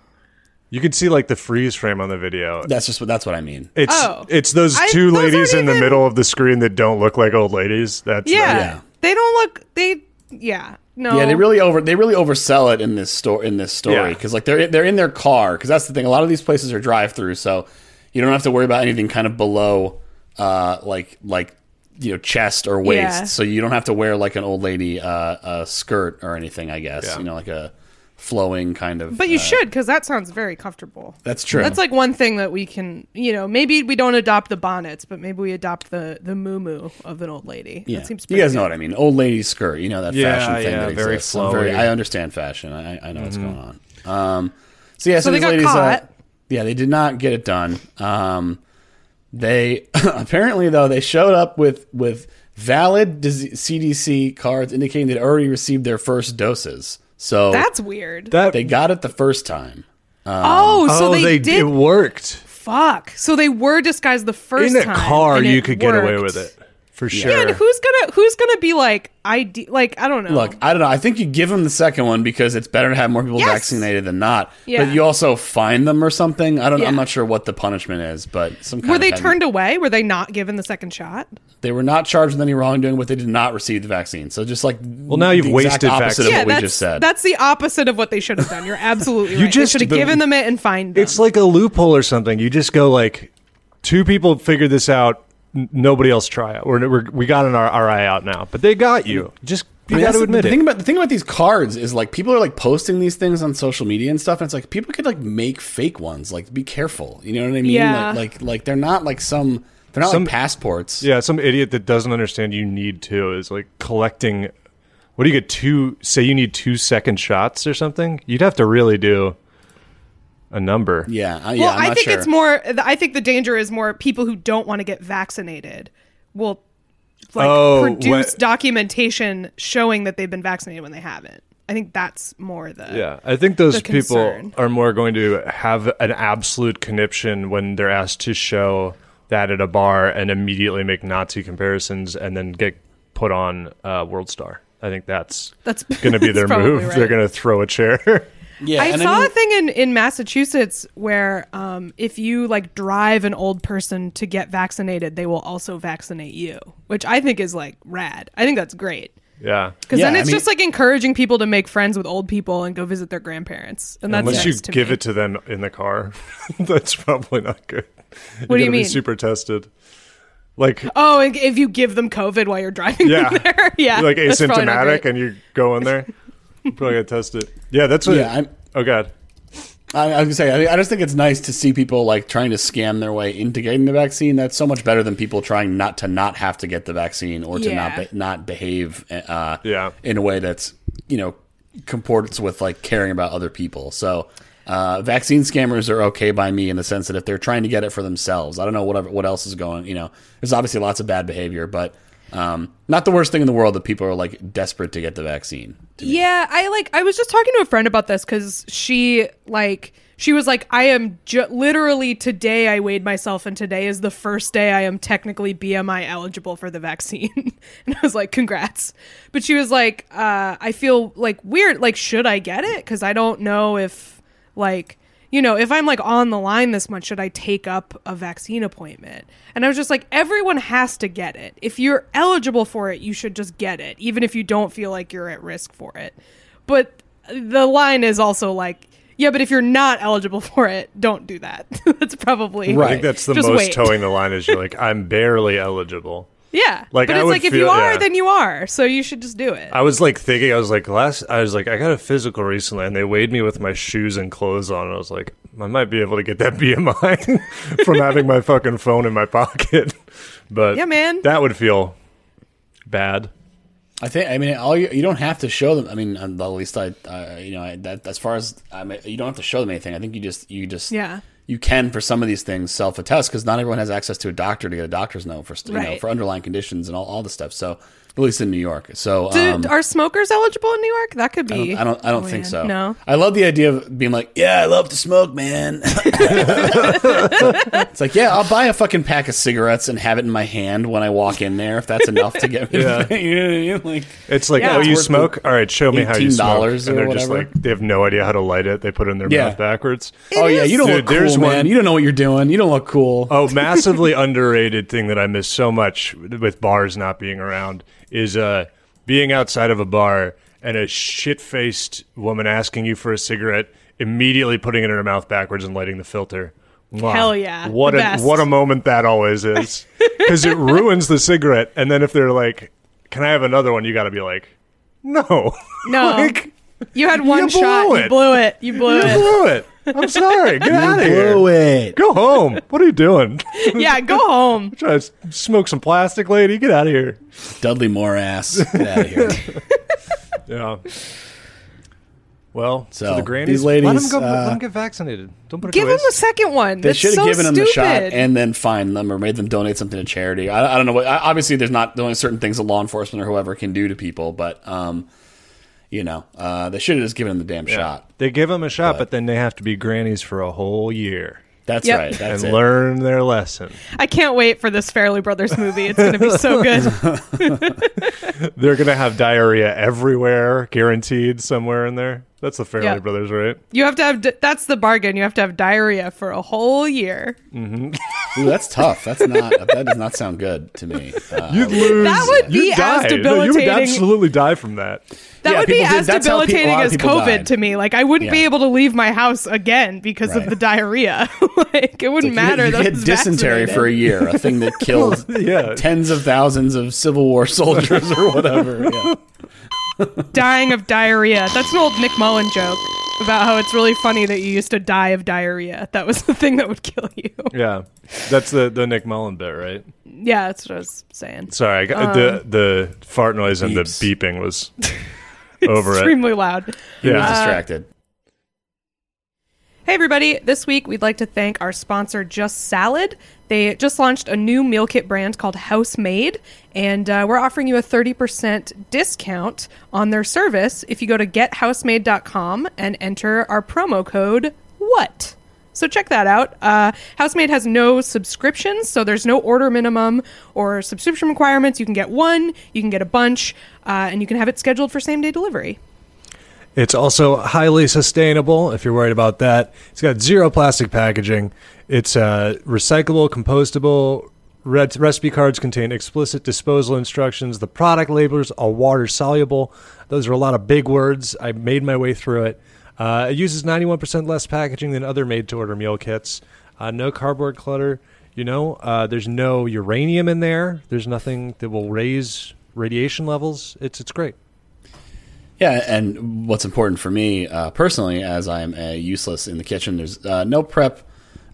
You can see like the freeze frame on the video. That's just what that's what I mean. It's Oh. it's those I- two those ladies aren't in the middle of the screen that don't look like old ladies. That's Yeah. Yeah. They don't look. They. Yeah. No. Yeah, they really over they really oversell it in this store in this story Yeah. because like they're they're in their car because that's the thing. A lot of these places are drive through, so you don't have to worry about anything kind of below uh like like you know chest or waist. Yeah. So you don't have to wear like an old lady uh, a skirt or anything. I guess Yeah. you know like a flowing kind of. But you uh, should, because that sounds very comfortable. That's true. That's like one thing that we can, you know, maybe we don't adopt the bonnets, but maybe we adopt the the moo of an old lady. Yeah. That seems you pretty guys know what I mean. Old lady skirt. You know that Yeah, fashion thing yeah, that very exists. I'm very- flowy. I understand fashion. I, I know what's going on. Um, so yeah, so, So they these got ladies, uh, caught. yeah, they did not get it done. Um, they apparently though they showed up with with valid CDC cards indicating they'd already received their first doses. So That's weird. that. they got it the first time. Um, oh, so oh, they, they, did. it worked. fuck. So they were disguised the first In a time. car, you it could get away with it for sure. Yeah, and who's gonna who's gonna be like I ID? Like I don't know. Look, I don't know. I think you give them the second one because it's better to have more people Yes. vaccinated than not. Yeah. But you also fine them or something. I don't. Yeah. I'm not sure what the punishment is, but some kind were they pen- turned away? Were they not given the second shot? They were not charged with any wrongdoing, but they did not receive the vaccine. So just like well, now you've the exact wasted opposite vaccine. of yeah, what we that's just said. that's the opposite of what they should have done. You're absolutely You right. just- should have the- given them it and fined them. It's like a loophole or something. You just go like, two people figured this out. N- Nobody else try it. We're, we're we got an our, our eye out now, but they got you. Just you I mean, got to admit the it. thing about the thing about these cards is like people are like posting these things on social media and stuff, and it's like people could like make fake ones. Like, be careful. You know what I mean? Yeah. Like, like, like they're not like some. They're not Some- like passports. Yeah, some idiot that doesn't understand you need to is like collecting. What do you get? Two say you need two second shots or something. You'd have to really do a number. Yeah. I- yeah well, I'm I not think sure. it's more. I think the danger is more people who don't want to get vaccinated will like Oh, produce what- documentation showing that they've been vaccinated when they haven't. I think that's more the Yeah, I think those people are more going to have an absolute conniption when they're asked to show that at a bar and immediately make Nazi comparisons and then get put on uh, World Star. I think that's That's going to be their move. right. They're going to throw a chair. Yeah. I and saw mean- a thing in, in Massachusetts where um, if you like drive an old person to get vaccinated, they will also vaccinate you, which I think is like rad. I think that's great yeah. because Yeah, then I it's mean- just like encouraging people to make friends with old people and go visit their grandparents. And that's Unless you nice to give me. it to them in the car, that's probably not good. What do you gotta be mean? super tested. Like Oh, if you give them COVID while you're driving Yeah. there, yeah, like that's probably asymptomatic and you go in there. probably gotta test it. Yeah, that's what. Yeah, I'm- oh god. I, I was gonna say, I, I just think it's nice to see people like trying to scam their way into getting the vaccine. That's so much better than people trying not to not have to get the vaccine or to not be, not behave uh, Yeah. in a way that's you know comports with like caring about other people. So uh, vaccine scammers are okay by me in the sense that if they're trying to get it for themselves, I don't know whatever what else is going. You know, there's obviously lots of bad behavior, but um, not the worst thing in the world that people are like desperate to get the vaccine. Yeah, I like I was just talking to a friend about this cuz she like she was like, I am ju- literally today I weighed myself, and today is the first day I am technically BMI eligible for the vaccine. and I was like, congrats. But she was like, uh, I feel like weird. Like, should I get it? Because I don't know if, like, you know, if I'm like on the line this much, should I take up a vaccine appointment? And I was just like, everyone has to get it. If you're eligible for it, you should just get it, even if you don't feel like you're at risk for it. But the line is also like, yeah, but if you're not eligible for it, don't do that. that's probably I Right. think that's the Just most wait. toeing the line is you're like, I'm barely eligible. Yeah, Like, but I it's would like if you are, yeah. then you are. So you should just do it. I was like thinking, I was like, last, I was like, I got a physical recently, and they weighed me with my shoes and clothes on. And I was like, I might be able to get that BMI from having my fucking phone in my pocket. But Yeah, man. that would feel bad. I think. I mean, all you, you don't have to show them. I mean, at least I, I you know, I, that as far as I mean, you don't have to show them anything. I think you just, you just, Yeah. You can for some of these things self attest because not everyone has access to a doctor to get a doctor's note for you know for underlying conditions and all, all the stuff. So at least in New York. So Do, um, are smokers eligible in New York? That could I be. don't, I don't, I don't Oh, think man. so. No. I love the idea of being like, yeah, I love to smoke, man. it's like, yeah, I'll buy a fucking pack of cigarettes and have it in my hand when I walk in there if that's enough to get me. Yeah. you know what I mean? Like, It's like, Yeah. oh, It's you smoke? All right, show me how you smoke. $18 And they're just like, they have no idea how to light it. They put it in their Yeah. mouth backwards. oh yeah, you don't Dude, look cool, there's man. one- You don't know what you're doing. You don't look cool. Oh, massively underrated thing that I miss so much with bars not being around is uh, being outside of a bar and a shit faced woman asking you for a cigarette, immediately putting it in her mouth backwards and lighting the filter. Wow. Hell yeah, What a best. what a moment that always is. Because it ruins the cigarette. And then if they're like, Can I have another one? You gotta be like, No. No. like, You had one You blew shot. it. You blew it. You blew you it. blew it. I'm sorry. Get out of here. it. Go home. What are you doing? yeah, go home. Trying to smoke some plastic, lady. Get out of here. Dudley Moore ass. Get out of here. Yeah. Well, So, so the grannies, these ladies, let them go. uh, let them get vaccinated. Don't put it Give to him a second one. They That's should have so given them the shot stupid. and then fined them or made them donate something to charity. I, I don't know what. I- Obviously, there's not only certain things that law enforcement or whoever can do to people, but um, you know, uh, they should have just given them the damn shot. They give them a shot, but, then they have to be grannies for a whole year That's Yep. right. That's and it. learn their lesson. I can't wait for this Farrelly Brothers movie. It's going to be so good. They're gonna have diarrhea everywhere, guaranteed somewhere in there. That's the Farrelly Yeah. Brothers, right? You have to have. di- That's the bargain. You have to have diarrhea for a whole year. Ooh, that's tough. That's not. that does not sound good to me. Uh, You'd lose. That would be you'd as die. No, you would absolutely die from that. That Yeah, would be people did- as that's how pe- a debilitating lot of as COVID died. to me. Like I wouldn't be able to leave my house again because Right. of the diarrhea. like it wouldn't Like, matter. You, that I get dysentery vaccinated. for a year, a thing that killed Yeah. tens of thousands of Civil War soldiers or whatever. Yeah. dying of diarrhea. That's an old Nick Mullen joke about how it's really funny that you used to die of diarrhea. That was the thing that would kill you. Yeah, that's the the Nick Mullen bit, right? Yeah, that's what I was saying. Sorry, I got, the Um, the fart noise and the beeping was over it. Extremely loud. He was Yeah. distracted. Hey, everybody. This week, we'd like to thank our sponsor, Just Salad. They just launched a new meal kit brand called House Made, and uh, we're offering you a 30% discount on their service if you go to gethousemade.com and enter our promo code WHAT. So check that out. Uh, Housemade has no subscriptions, so there's no order minimum or subscription requirements. You can get one, you can get a bunch, uh, and you can have it scheduled for same day delivery. It's also highly sustainable if you're worried about that. It's got zero plastic packaging. It's uh, recyclable, compostable. Recipe cards contain explicit disposal instructions. The product labels are water soluble. Those are a lot of big words. I made my way through it. Uh, it uses 91% less packaging than other made to order meal kits. Uh, no cardboard clutter. You know, uh, there's no uranium in there. There's nothing that will raise radiation levels. It's it's great. Yeah, and what's important for me uh, personally, as I am uh, useless in the kitchen, there's uh, no prep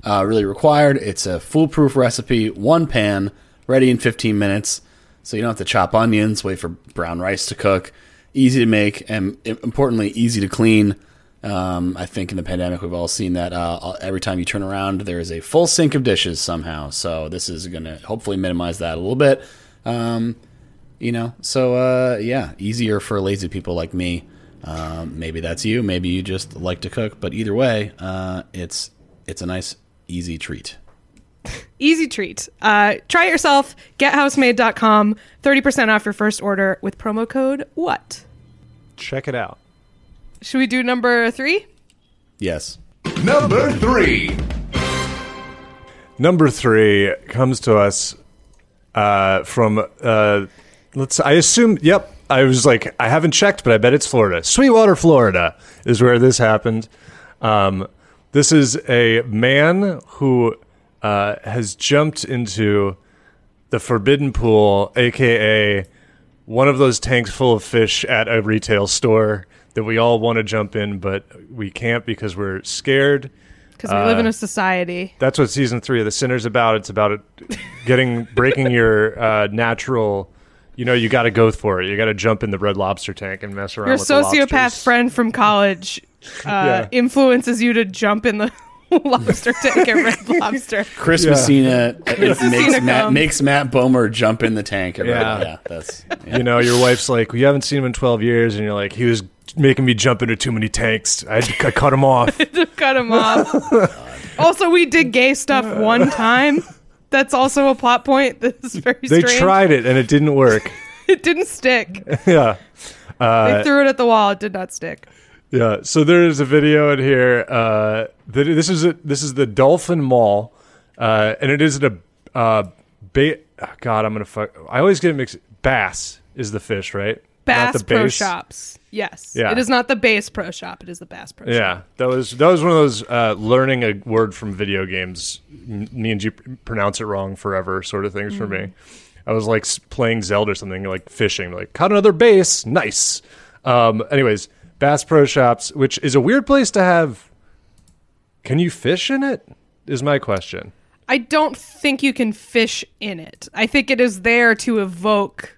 uh, really required. It's a foolproof recipe, one pan, ready in 15 minutes. So you don't have to chop onions, wait for brown rice to cook. Easy to make, and importantly, easy to clean. Um, I think in the pandemic, we've all seen that uh, every time you turn around, there is a full sink of dishes somehow. So this is going to hopefully minimize that a little bit. Um, you know so uh, yeah easier for lazy people like me Um, maybe that's you. Maybe you just like to cook. But either way, uh, it's it's a nice, easy treat. Easy treat. Uh, try it yourself. GetHousemade.com. 30% off your first order with promo code WHAT? Check it out. Should we do number three? Yes. Number three. Number three comes to us uh, from uh, let's. I assume. Yep. I was like, I haven't checked, but I bet it's Florida. Sweetwater, Florida, is where this happened. Um, this is a man who uh, has jumped into the forbidden pool, aka one of those tanks full of fish at a retail store that we all want to jump in, but we can't because we're scared. Because we live in a society. That's what season three of The Sinner's about. It's about it getting breaking your uh, natural. You know, you got to go for it. You got to jump in the red lobster tank and mess around. Your with sociopath friend from college uh, Yeah. influences you to jump in the lobster tank at Red Lobster. Chris Yeah. Messina uh, it makes Messina Matt comes. makes Matt Bomer jump in the tank. At Yeah. yeah, that's yeah. You know, your wife's like, "We haven't seen him in twelve years," and you're like, "He was making me jump into too many tanks. I, I cut him off." cut him off. Oh, also, we did gay stuff one time. That's also a plot point. That's very they strange. tried it and it didn't work. It didn't stick. yeah. they uh, threw it at the wall. It did not stick. Yeah, so there is a video in here. Uh, that this is a, this is the Dolphin Mall, uh, and it is a uh, ba- oh, God. I'm gonna fuck. I always get mixed. Bass is the fish, right? Not Bass the Pro base. Shops. Yes. Yeah. It is not the Bass Pro Shop. It is the Bass Pro Shop. Yeah, that was that was one of those uh, learning a word from video games. Me and you pronounce it wrong forever, sort of things for me. I was like playing Zelda or something, like fishing, like caught another bass, nice. Um, anyways, Bass Pro Shops, which is a weird place to have. Can you fish in it? Is my question. I don't think you can fish in it. I think it is there to evoke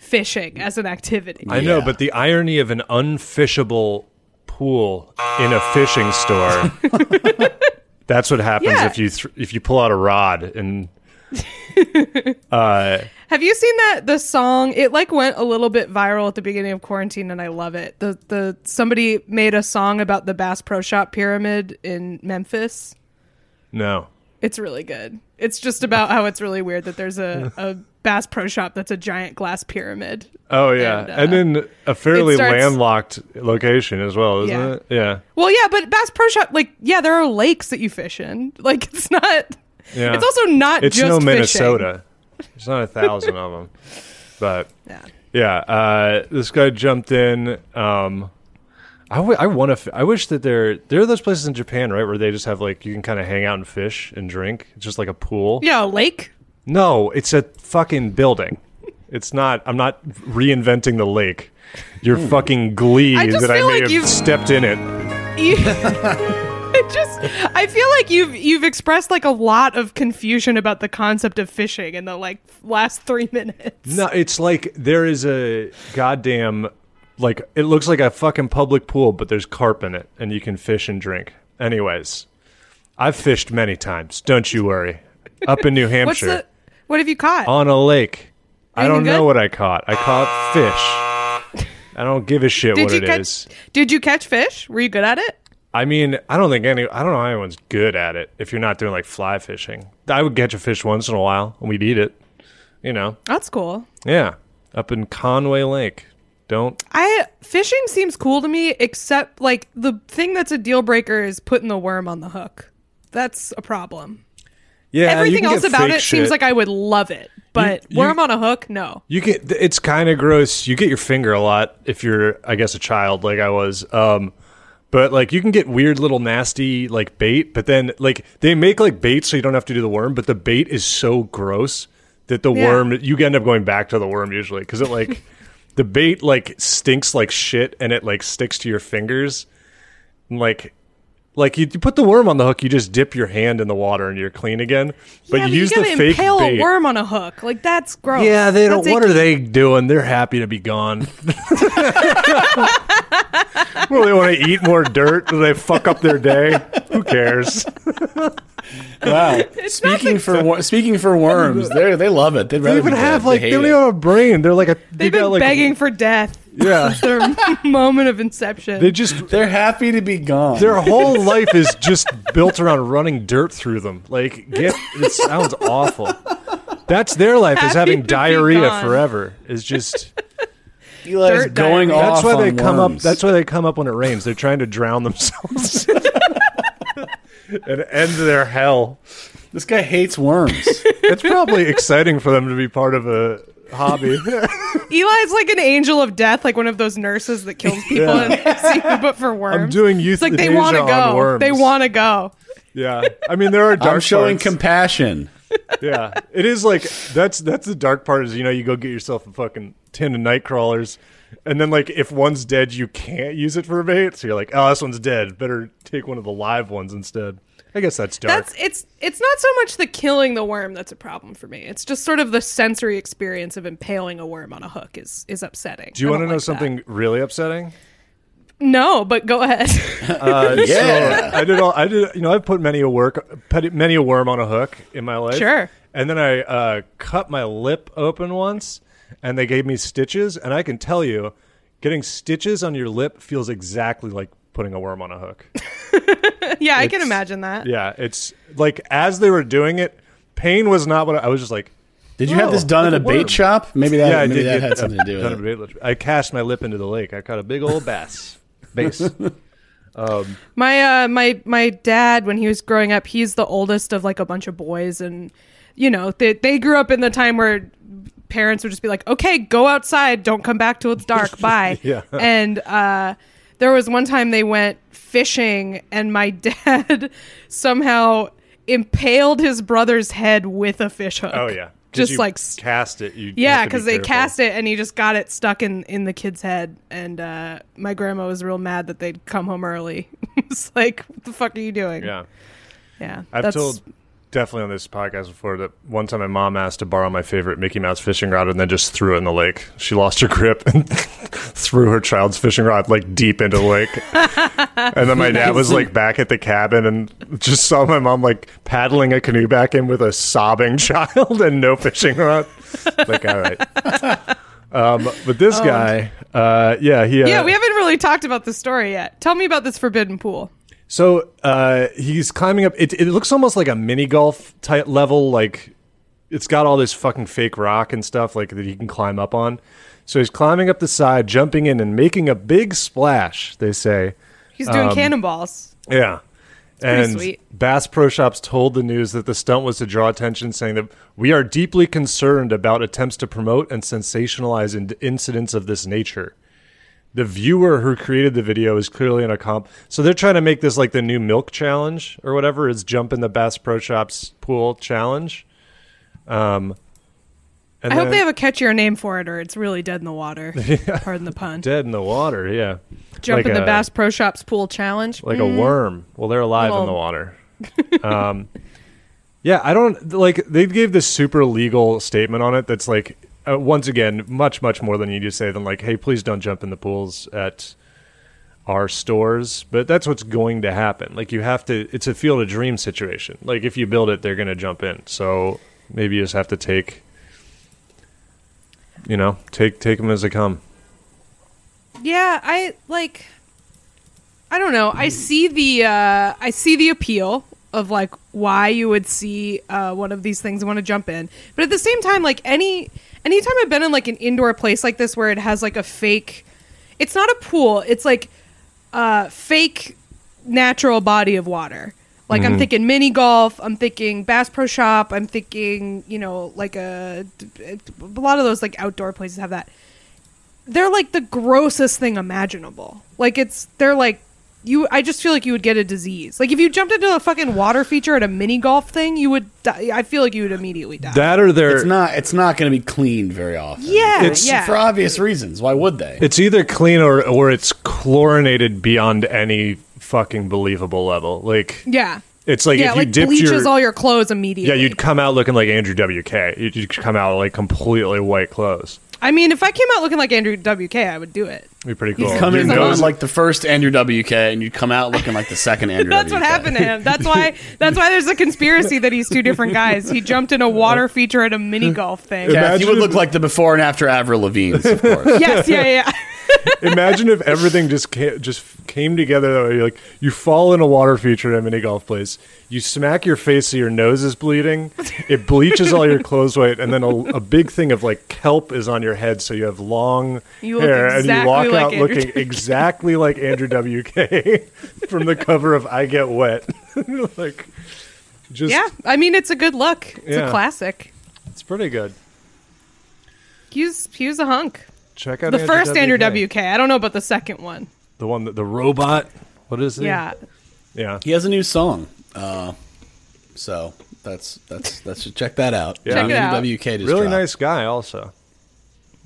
fishing as an activity. I know, Yeah. but the irony of an unfishable pool in a fishing store. that's what happens Yeah. if you th- if you pull out a rod and Have you seen that the song? It like went a little bit viral at the beginning of quarantine, and I love it. The the somebody made a song about the Bass Pro Shop pyramid in Memphis. no. It's really good. It's just about how it's really weird that there's a, a Bass Pro Shop that's a giant glass pyramid. Oh yeah, And, and, uh, then a fairly starts- landlocked location as well, isn't Yeah. it? Yeah, Well, yeah, but Bass Pro Shop, like, yeah, there are lakes that you fish in. Like, it's not. Yeah. It's also not It's just no fishing. Minnesota. There's not a thousand of them, but Yeah. yeah. Uh, this guy jumped in. Um, I, w- I want to. F- I wish that there there are those places in Japan, right, where they just have like you can kind of hang out and fish and drink. It's just like a pool. Yeah, a lake. No, it's a fucking building. It's not. I'm not reinventing the lake. You're fucking glee I that I may like have you've- stepped in it. You, it just, I feel like you've you've expressed like a lot of confusion about the concept of fishing in the like last three minutes. No, it's like there is a goddamn like it looks like a fucking public pool, but there's carp in it, and you can fish and drink. Anyways, I've fished many times. Don't you worry. Up in New Hampshire the? What have you caught? on a lake. I don't know what I caught. I caught fish. I don't give a shit did what it catch? is. Did you catch fish? Were you good at it? I mean, I don't think any. I don't know how anyone's good at it if you're not doing like fly fishing. I would catch a fish once in a while and we'd eat it. You know, That's cool. yeah, up in Conway Lake. Don't I fishing seems cool to me, except like the thing that's a deal breaker is putting the worm on the hook. That's a problem. Yeah, you Everything else about it seems like I would love it, but you- worm on a hook, no. you get. It's kind of gross. You get your finger a lot if you're, I guess, a child like I was. Um, but like you can get weird little nasty like bait. But then like they make like bait so you don't have to do the worm. But the bait is so gross that the Yeah. worm you end up going back to the worm usually because it like the bait like stinks like shit and it like sticks to your fingers. And, like like you, you put the worm on the hook, you just dip your hand in the water and you're clean again. But yeah, you use you the gotta fake impale bait. a worm on a hook. Like that's gross. Yeah, they don't. That's What are they doing? They're happy to be gone. well, they want to eat more dirt. Do they fuck up their day? Who cares? Wow. speaking for wor- speaking for worms, they they love it. They'd They rather even be have dead. like they they don't even have a brain. They're like a. they They've been got, like, begging for death. Yeah. Their moment of inception. They just They're happy to be gone. their whole life is just built around running dirt through them. Like, get it sounds awful. That's their life is Happy having to be diarrhea gone. forever. Is just Eli's Dirt going diarrhea. off that's why they on come worms. up. That's why they come up when it rains. They're trying to drown themselves and end their hell. this guy hates worms. It's probably exciting for them to be part of a hobby. Eli's like an angel of death, like one of those nurses that kills people in ICU, but for worms. I'm doing It's like they want to go. They want to go. yeah, I mean there are dark I'm showing parts. compassion. yeah, it is like that's that's the dark part. Is you know you go get yourself a fucking tin of night crawlers, and then like if one's dead, you can't use it for bait. So you're like, oh, this one's dead. Better take one of the live ones instead. I guess that's dark. That's it's it's not so much the killing the worm that's a problem for me. It's just sort of the sensory experience of impaling a worm on a hook is is upsetting. Do you I want to know like that. something really upsetting? No, but go ahead. Uh, Yeah. so I did all. I did. You know, I've put many a work, many a worm on a hook in my life. Sure. And then I uh, cut my lip open once, and they gave me stitches. And I can tell you, getting stitches on your lip feels exactly like putting a worm on a hook. yeah, I can It's- imagine that. yeah, it's like as they were doing it, pain was not what I, I was just like. Did you have this Oh, done at a a bait worm. shop? Maybe that, yeah, I maybe did that get had something to do done with it. a bait- I cast my lip into the lake. I caught a big old bass. Bass. My uh my my dad when he was growing up, he's the oldest of like a bunch of boys and you know, they they grew up in the time where parents would just be like, "Okay, go outside, don't come back till it's dark. Bye." Yeah. And uh there was one time they went fishing and my dad somehow impaled his brother's head with a fish hook. Oh yeah, Just like cast it. You yeah, to be because they cast it and he just got it stuck in in the kid's head, and uh, my grandma was real mad that they'd come home early. it's like, what the fuck are you doing? Yeah, yeah. I've told definitely on this podcast before that one time my mom asked to borrow my favorite Mickey Mouse fishing rod and then just threw it in the lake. She lost her grip and threw her child's fishing rod like deep into the lake. and then my dad was like back at the cabin and just saw my mom like paddling a canoe back in with a sobbing child and no fishing rod. Like, all right. Um, but this guy, uh, yeah, he. Uh, Oh. Yeah, we haven't really talked about the story yet. Tell me about this forbidden pool. So uh, he's climbing up. It, it looks almost like a mini golf type level. Like it's got all this fucking fake rock and stuff like that he can climb up on. So he's climbing up the side, jumping in, and making a big splash. They say, He's doing Um, cannonballs. yeah. And sweet. Bass Pro Shops told the news that the stunt was to draw attention, saying that we are deeply concerned about attempts to promote and sensationalize in- incidents of this nature. The viewer who created the video is clearly in a comp. So they're trying to make this like the new milk challenge or whatever is jump in the Bass Pro Shops pool challenge. Um, and I hope they have a catchier name for it, or it's really dead in the water. Pardon the pun. dead in the water. Yeah, Jump Like in the Bass Pro Shops pool challenge. like a worm. Well, they're alive in the water. um, yeah, I don't like. They gave this super legal statement on it. That's like, uh, once again, much much more than you need to say than like, hey, please don't jump in the pools at our stores. But that's what's going to happen. Like, you have to. It's a field of dream situation. Like, if you build it, they're going to jump in. So maybe you just have to take. You know, take take them as they come. Yeah, I like I don't know. I see the uh I see the appeal of like why you would see uh one of these things and want to jump in. But at the same time like any anytime I've been in like an indoor place like this where it has like a fake it's not a pool, it's like a fake natural body of water. Like I'm mm-hmm. thinking mini golf, I'm thinking Bass Pro Shop, I'm thinking, you know, like a a lot of those like outdoor places have that they're like the grossest thing imaginable. Like it's they're like you I just feel like you would get a disease. Like if you jumped into a fucking water feature at a mini golf thing, you would die. I feel like you would immediately die. That or they're It's not. It's not going to be cleaned very often. yeah, It's yeah. for obvious reasons. Why would they? It's either clean or or it's chlorinated beyond any fucking believable level. Like yeah. it's like yeah, if you like dipped bleaches your all your clothes immediately. yeah, you'd come out looking like Andrew WK. You'd, you'd come out like completely white clothes. I mean, if I came out looking like Andrew WK, I would do it. It'd be pretty cool. come Your in nose- on like the first Andrew WK, and you'd come out looking like the second Andrew. That's what WK. happened to him. That's why. That's why there's a conspiracy that he's two different guys. He jumped in a water feature at a mini golf thing. Kath, Imagine you would if- look like the before and after Avril Lavigne's, of course. yes, yeah, yeah. Imagine if everything just came, just came together that way. Like you fall in a water feature at a mini golf place, you smack your face so your nose is bleeding, it bleaches all your clothes white, and then a, a big thing of like kelp is on your head, so you have long You look hair, and you walk like out Andrew looking exactly like Andrew WK from the cover of I Get Wet. like, just Yeah, I mean it's a good look. It's Yeah. a classic. it's pretty good. He was he was a hunk. Check out The Andrew first Andrew WK. WK. I don't know about the second one. the one that the robot. What is it? Yeah. yeah. He has a new song. Uh, so that's that's that's check that out. Yeah. Check it out. WK just really dropped. nice guy also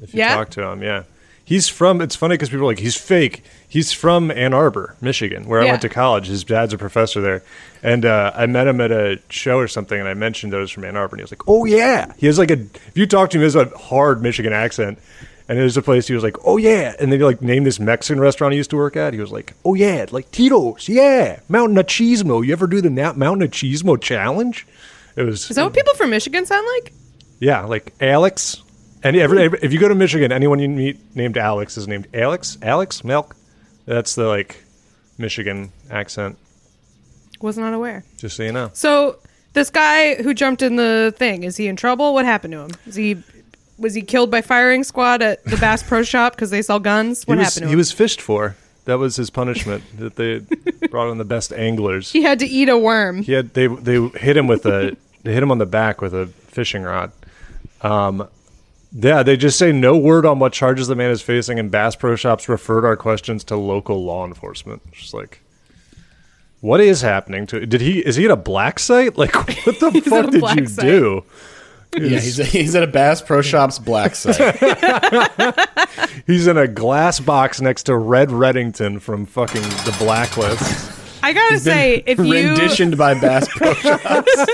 if you Yeah? talk to him yeah he's from it's funny because people are like he's fake he's from ann arbor michigan where i went to college his dad's a professor there and uh, i met him at a show or something and i mentioned that I was from ann arbor and he was like oh yeah he has like a if you talk to him he has a hard michigan accent and there's a place he was like, "Oh yeah," and then he like named this Mexican restaurant he used to work at. He was like, "Oh yeah, like Tito's, yeah, Mountain of Machismo. You ever do the Na- Mountain Machismo challenge?" It was Is that what people from Michigan sound like? yeah, like Alex. And every, if you go to Michigan, anyone you meet named Alex is named Alex. Alex Milk. That's the like Michigan accent. Was not aware. Just so you know. So this guy who jumped in the thing, is he in trouble? What happened to him? Is he was he killed by firing squad at the Bass Pro Shop because they sell guns? What he was, happened to he was fished for. That was his punishment. that they brought on the best anglers. he had to eat a worm. He had they they hit him with a they hit him on the back with a fishing rod. Um, yeah, they just say no word on what charges the man is facing, and Bass Pro Shops referred our questions to local law enforcement. Just like, what is happening to? Did he? Is he at a black site? Like, what the fuck did you site. do? Yeah, he's, he's at a Bass Pro Shops black site. He's in a glass box next to Red Reddington from fucking the Blacklist. I gotta say, if you renditioned by Bass Pro Shops.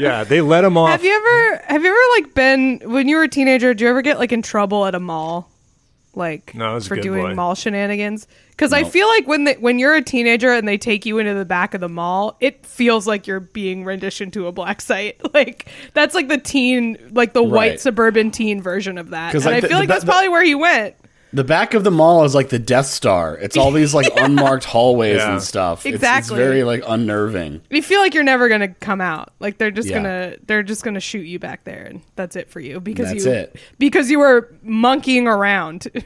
Yeah, they let him off. have you ever have you ever like been when you were a teenager? Do you ever get like in trouble at a mall, like No, I was a for good doing boy. mall shenanigans? Because I feel like when they, when you're a teenager and they take you into the back of the mall, it feels like you're being renditioned to a black site. Like that's like the teen, like the white suburban teen version of that. 'Cause, And like, I the- feel like that's the- probably where he went. The back of the mall is like the Death Star. It's all these like unmarked hallways Yeah. and stuff. Exactly. It's, very like unnerving. You feel like you're never gonna come out. Like they're just Yeah. gonna they're just gonna shoot you back there, and that's it for you because That's you it. because you were monkeying around.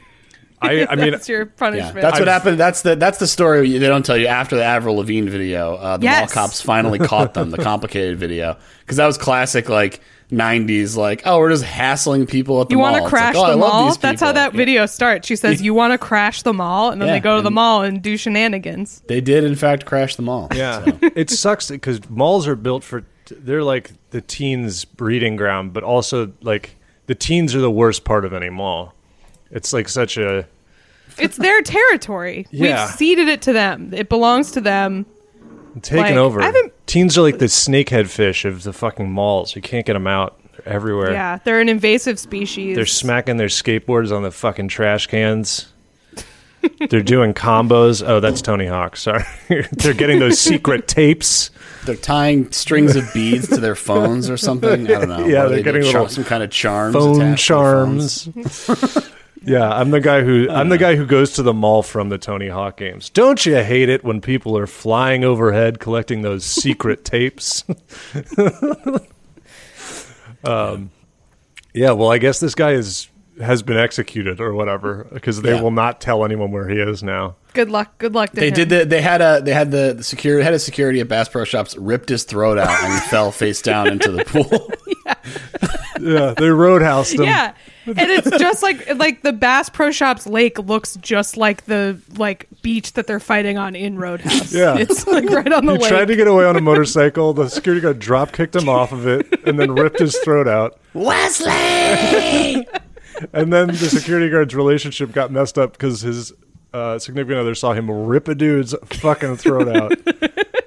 I, I mean, that's your Yeah, punishment. that's what I've- happened. That's the that's the story they don't tell you after the Avril Lavigne video. Uh, the mall cops finally caught them. The complicated video because that was classic like '90s. Like, oh, we're just hassling people at the You mall. want to crash like, oh, the mall? That's how that Yeah. video starts. She says, "You want to crash the mall," and then Yeah, they go to the mall and do shenanigans. They did in fact crash the mall. Yeah, So. it sucks because malls are built for they're like the teens' breeding ground, but also like the teens are the worst part of any mall. It's like such a It's their territory. Yeah. We've ceded it to them. It belongs to them. Taken Like, over. I Teens are like the snakehead fish of the fucking malls. You can't get them out. They're everywhere. Yeah, they're an invasive species. They're smacking their skateboards on the fucking trash cans. They're doing combos. Oh, that's Tony Hawk. Sorry. They're getting those secret tapes. They're tying strings of beads to their phones or something. I don't know. Yeah, What they're they getting doing? little some kind of charms. phone attached to charms. Yeah, I'm the guy who I'm the guy who goes to the mall from the Tony Hawk games. Don't you hate it when people are flying overhead collecting those secret tapes? um, yeah, well, I guess this guy is has been executed or whatever because they Yeah. will not tell anyone where he is now. good luck. Good luck to They him. did the, they had a they had the, the security head of security at Bass Pro Shops ripped his throat out and he fell face down into the pool. Yeah, they roadhoused him. Yeah. And it's just like like the Bass Pro Shops lake looks just like the like beach that they're fighting on in Roadhouse. Yeah. It's like right on the He lake. tried to get away on a motorcycle. The security guard drop kicked him off of it and then ripped his throat out. Wesley. And then the security guard's relationship got messed up because his uh, significant other saw him rip a dude's fucking throat out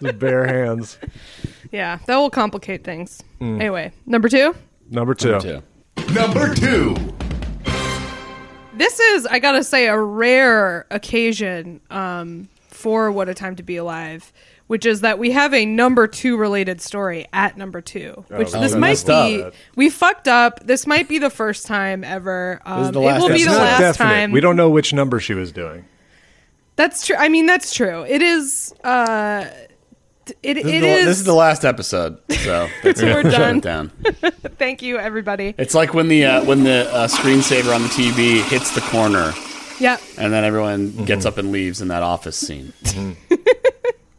with bare hands. yeah, that will complicate things. Mm. Anyway, number 2. Number two. Two. Number two. This is, I gotta say, a rare occasion um, for What a Time to Be Alive, which is that we have a number two related story at number two, which Oh, this might be. up. We fucked up. This might be the first time ever. Um, is the it will be the last definite. time. We don't know which number she was doing. That's true. I mean, that's true. It is. Uh, it, This, it is the, is. this is the last episode, so that's. We're Shut done. it down. Thank you, everybody. It's like when the uh, when the uh, screensaver on the TV hits the corner, Yeah. and then everyone gets up and leaves in that office scene.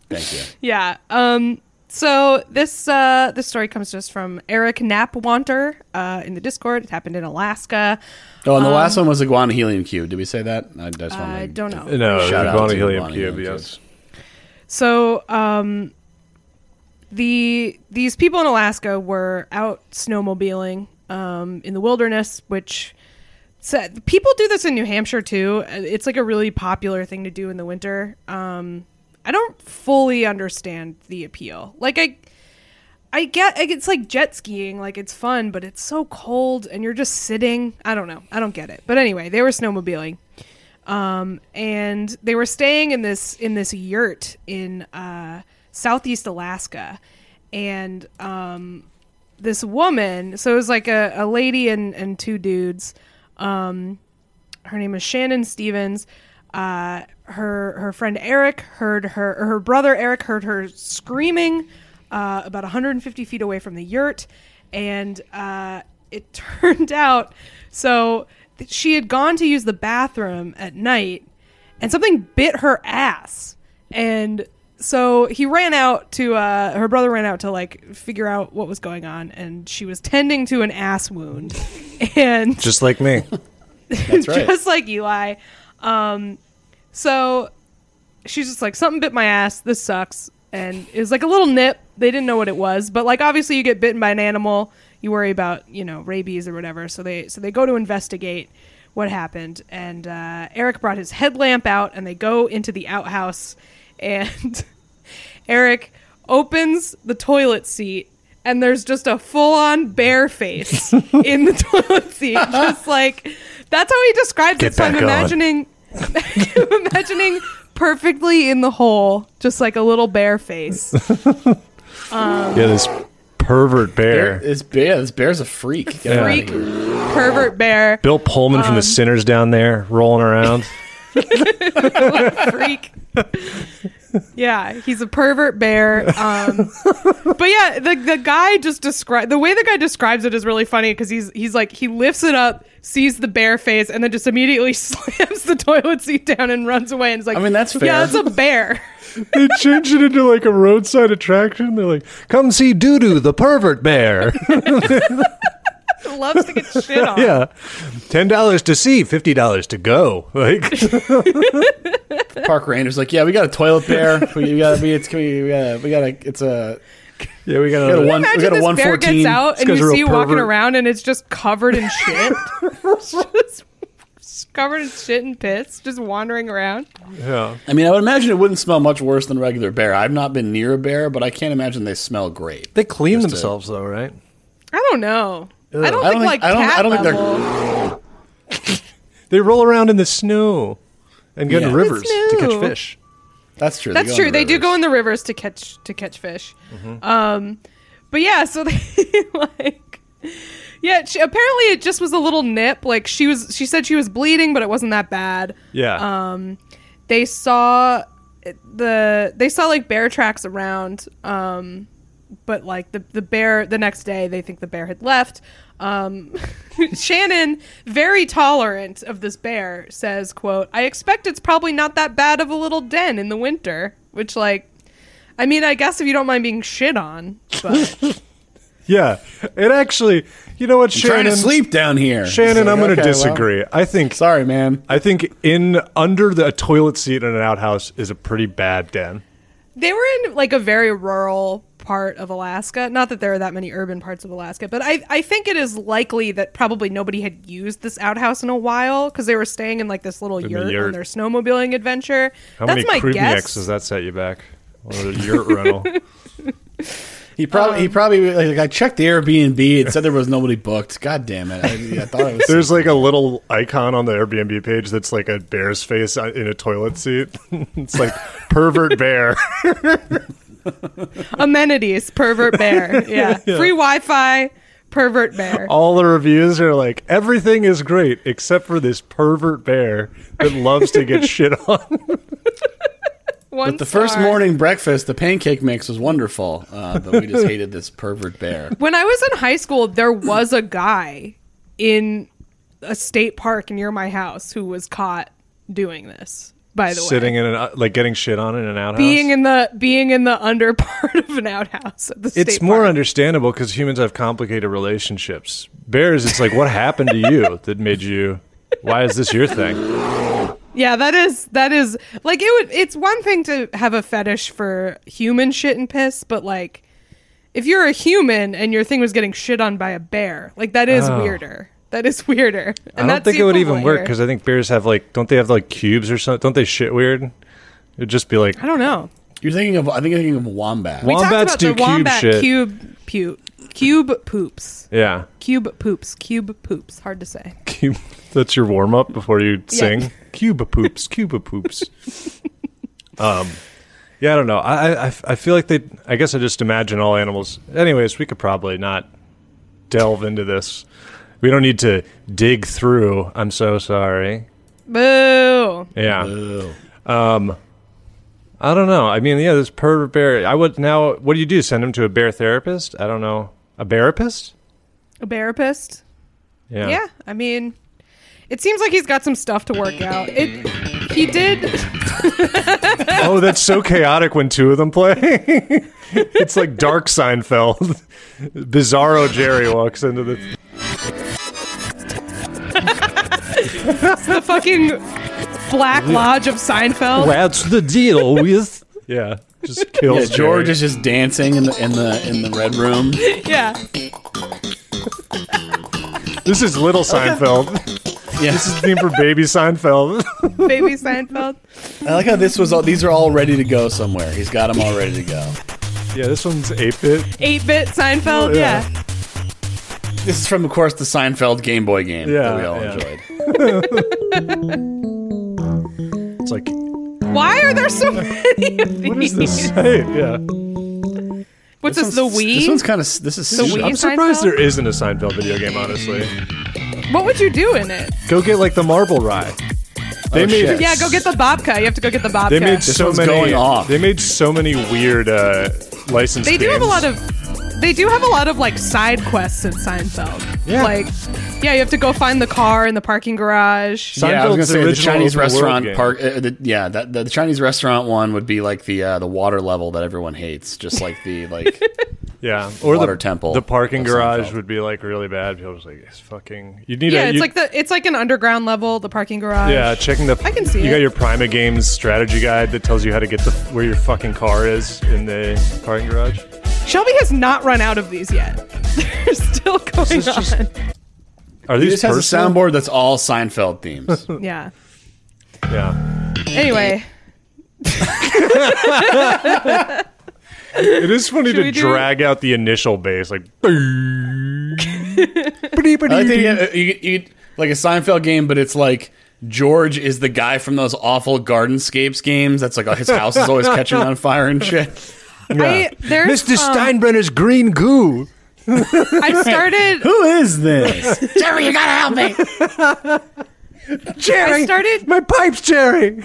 Thank you. Yeah. Um. So this uh this story comes to us from Eric Knapwanter uh, in the Discord. It happened in Alaska. Oh, and the last one was Iguana Helium Cube. Did we say that? I just Um, I don't know. No, Shout out Iguana to Helium Cube, yes. So, um, the these people in Alaska were out snowmobiling um, in the wilderness, which so, people do this in New Hampshire too. It's like a really popular thing to do in the winter. Um, I don't fully understand the appeal. Like I. I get it's like jet skiing, like it's fun, but it's so cold and you're just sitting. I don't know. I don't get it. But anyway, they were snowmobiling um, and they were staying in this in this yurt in uh, southeast Alaska, and um, this woman. So it was like a, a lady and and two dudes. Um, her name is Shannon Stevens. Uh, her her friend Eric heard her her brother Eric heard her screaming uh, about 150 feet away from the yurt, and uh, it turned out so th- she had gone to use the bathroom at night, and something bit her ass, and so he ran out to uh, her brother ran out to like figure out what was going on, and she was tending to an ass wound, and Just like me. That's right. just like Eli. Um, so she's just like, something bit my ass. This sucks. And it was like a little nip. They didn't know what it was, but like obviously you get bitten by an animal, you worry about you know rabies or whatever. So they so they go to investigate what happened. And uh, Eric brought his headlamp out, and they go into the outhouse, and Eric opens the toilet seat. And there's just a full-on bear face in the toilet seat, just like that's how he describes Get it. So I'm back on. imagining imagining perfectly in the hole, just like a little bear face. yeah, this pervert bear. This bear, this bear's a freak. Get out of Freak, pervert bear, Bill Pullman Um, from the Sinners down there rolling around. Freak. Yeah, he's a pervert bear. Um, but yeah, the the guy just describe the way the guy describes it is really funny because he's he's like he lifts it up, sees the bear face, and then just immediately slams the toilet seat down and runs away. And is like, I mean, that's fair. Yeah, it's a bear. they changed it into like a roadside attraction. They're like, come see Doodoo, the pervert bear. Loves to get shit on. yeah. $10 to see, $50 to go. Like, Park ranger's like, yeah, we got a toilet bear. We got, we, it's, we, we got, we got a, it's a, yeah, we got we got a a one, we Imagine got a this one bear gets fourteen. out and guy's a you real see you walking pervert. around and it's just covered in shit. just, just covered in shit and piss, just wandering around. Yeah. I mean, I would imagine it wouldn't smell much worse than regular bear. I've not been near a bear, but I can't imagine they smell great. They clean Just a- themselves, though, right? I don't know. I don't I think don't like think- I don't- cat I don't think they're- They roll around in the snow and go Yeah. in rivers to catch fish. That's true. That's go true. the They do go in the rivers to catch to catch fish. Mm-hmm. Um, but yeah, so they like. Yeah, she, apparently it just was a little nip. Like she was, she said she was bleeding, but it wasn't that bad. Yeah. um they saw the they saw like bear tracks around um but like the the bear the next day they think the bear had left um shannon very tolerant of this bear says quote i expect it's probably not that bad of a little den in the winter which like i mean i guess if you don't mind being shit on but yeah. It actually, you know what, I'm trying Shannon? to sleep down here. Shannon, It's I'm going to okay, well, disagree. I think sorry, man. I think in under the a toilet seat in an outhouse is a pretty bad den. they were in like a very rural part of Alaska. Not that there are that many urban parts of Alaska, but I, I think it is likely that probably nobody had used this outhouse in a while because they were staying in like this little the yurt, yurt. on their snowmobiling adventure. How That's many my guess. does that set you back? Or a yurt rental. He probably, he Um, probably, like, I checked the Airbnb. It said there was nobody booked. God damn it! I, I thought it was. There's like a little icon on the Airbnb page that's like a bear's face in a toilet seat. it's like pervert bear. Amenities, pervert bear. Yeah. Free Wi Fi, pervert bear. All the reviews are like everything is great except for this pervert bear that loves to get shit on. One But the first morning breakfast, the pancake mix was wonderful, uh, but we just hated this pervert bear. When I was in high school, there was a guy in a state park near my house who was caught doing this. By the Sitting way, in an uh, like getting shit on in an outhouse. being in the being in the under part of an outhouse at the state it's more park. understandable because humans have complicated relationships. Bears, it's like what happened to you that made you? Why is this your thing? Yeah, that is that is like it would. It's one thing to have a fetish for human shit and piss, but like if you're a human and your thing was getting shit on by a bear, like that is Oh. weirder. That is weirder. And I don't think it would even equivalent work because I think bears have like don't they have like cubes or something? Don't they shit weird? It'd just be like I don't know. You're thinking of, I think you're thinking of wombat. We Wombats do cube wombat shit. cube pu- cube poops. yeah. Cube poops. Cube poops. Hard to say. Cube. That's your warm up before you Yeah. sing. Cuba poops. Cube poops. um, yeah, I don't know. I, I I feel like they. I guess I just imagine all animals. Anyways, we could probably not delve into this. We don't need to dig through. I'm so sorry. Boo. Yeah. Ew. Um, I don't know. I mean, yeah, this pervert bear. I would now. What do you do? Send him to a bear therapist? I don't know. A bearapist? A therapist. Yeah. Yeah, I mean, it seems like he's got some stuff to work out. It. He did. Oh, that's so chaotic when two of them play. it's like Dark Seinfeld. Bizarro Jerry walks into the. The fucking Black Lodge of Seinfeld. That's the deal with? Yeah, just Yeah, kills George Jerry. is just dancing in the in the in the red room. Yeah. This is Little Seinfeld. Yeah, This is the theme for Baby Seinfeld. Baby Seinfeld. I like how this was all. These are all ready to go somewhere. He's got them all ready to go. yeah, this one's 8 bit. 8 bit Seinfeld. Oh, yeah. yeah. This is from, of course, the Seinfeld Game Boy game Yeah, that we all yeah. enjoyed. It's like, Why are there so many of these? what does this say? Yeah. What's this, the one's- Wii? This one's kind of. This is The super- Wii? I'm surprised Seinfeld? there isn't a Seinfeld video game, honestly. what would you do in it? Go get like the Marble Rye. They Oh, made shit. Yeah, go get the Babka. You have to go get the Babka. They made This so one's many. going off. They made so many weird uh, license. they do have a lot of they do have a lot of like side quests in Seinfeld. Yeah. Like yeah, you have to go find the car in the parking garage. Yeah, I was gonna say the Chinese restaurant park. Uh, the, yeah, that the, the Chinese restaurant one would be like the uh, the water level that everyone hates, just like the like. Yeah, or Water the temple The parking garage Seinfeld. would be like really bad. People just like it's fucking. You need Yeah, a, it's you- like the it's like an underground level, the parking garage. yeah, checking the. I can see You it. got your Prima Games strategy guide that tells you how to get the where your fucking car is in the parking garage. Shelby has not run out of these yet. They're still going is just- on. Are He these just has a personal? soundboard that's all Seinfeld themes. Yeah. Yeah, Anyway, it is funny Should to we do- drag out the initial bass like. I like that you, get- you, get- you get, like a Seinfeld game, but it's like George is the guy from those awful Gardenscapes games. That's like uh, his house is always catching on fire and shit. I there's Mr. um, Steinbrenner's green goo. I started Who is this? Jerry, you gotta help me. Jerry, I started my pipes, Jerry.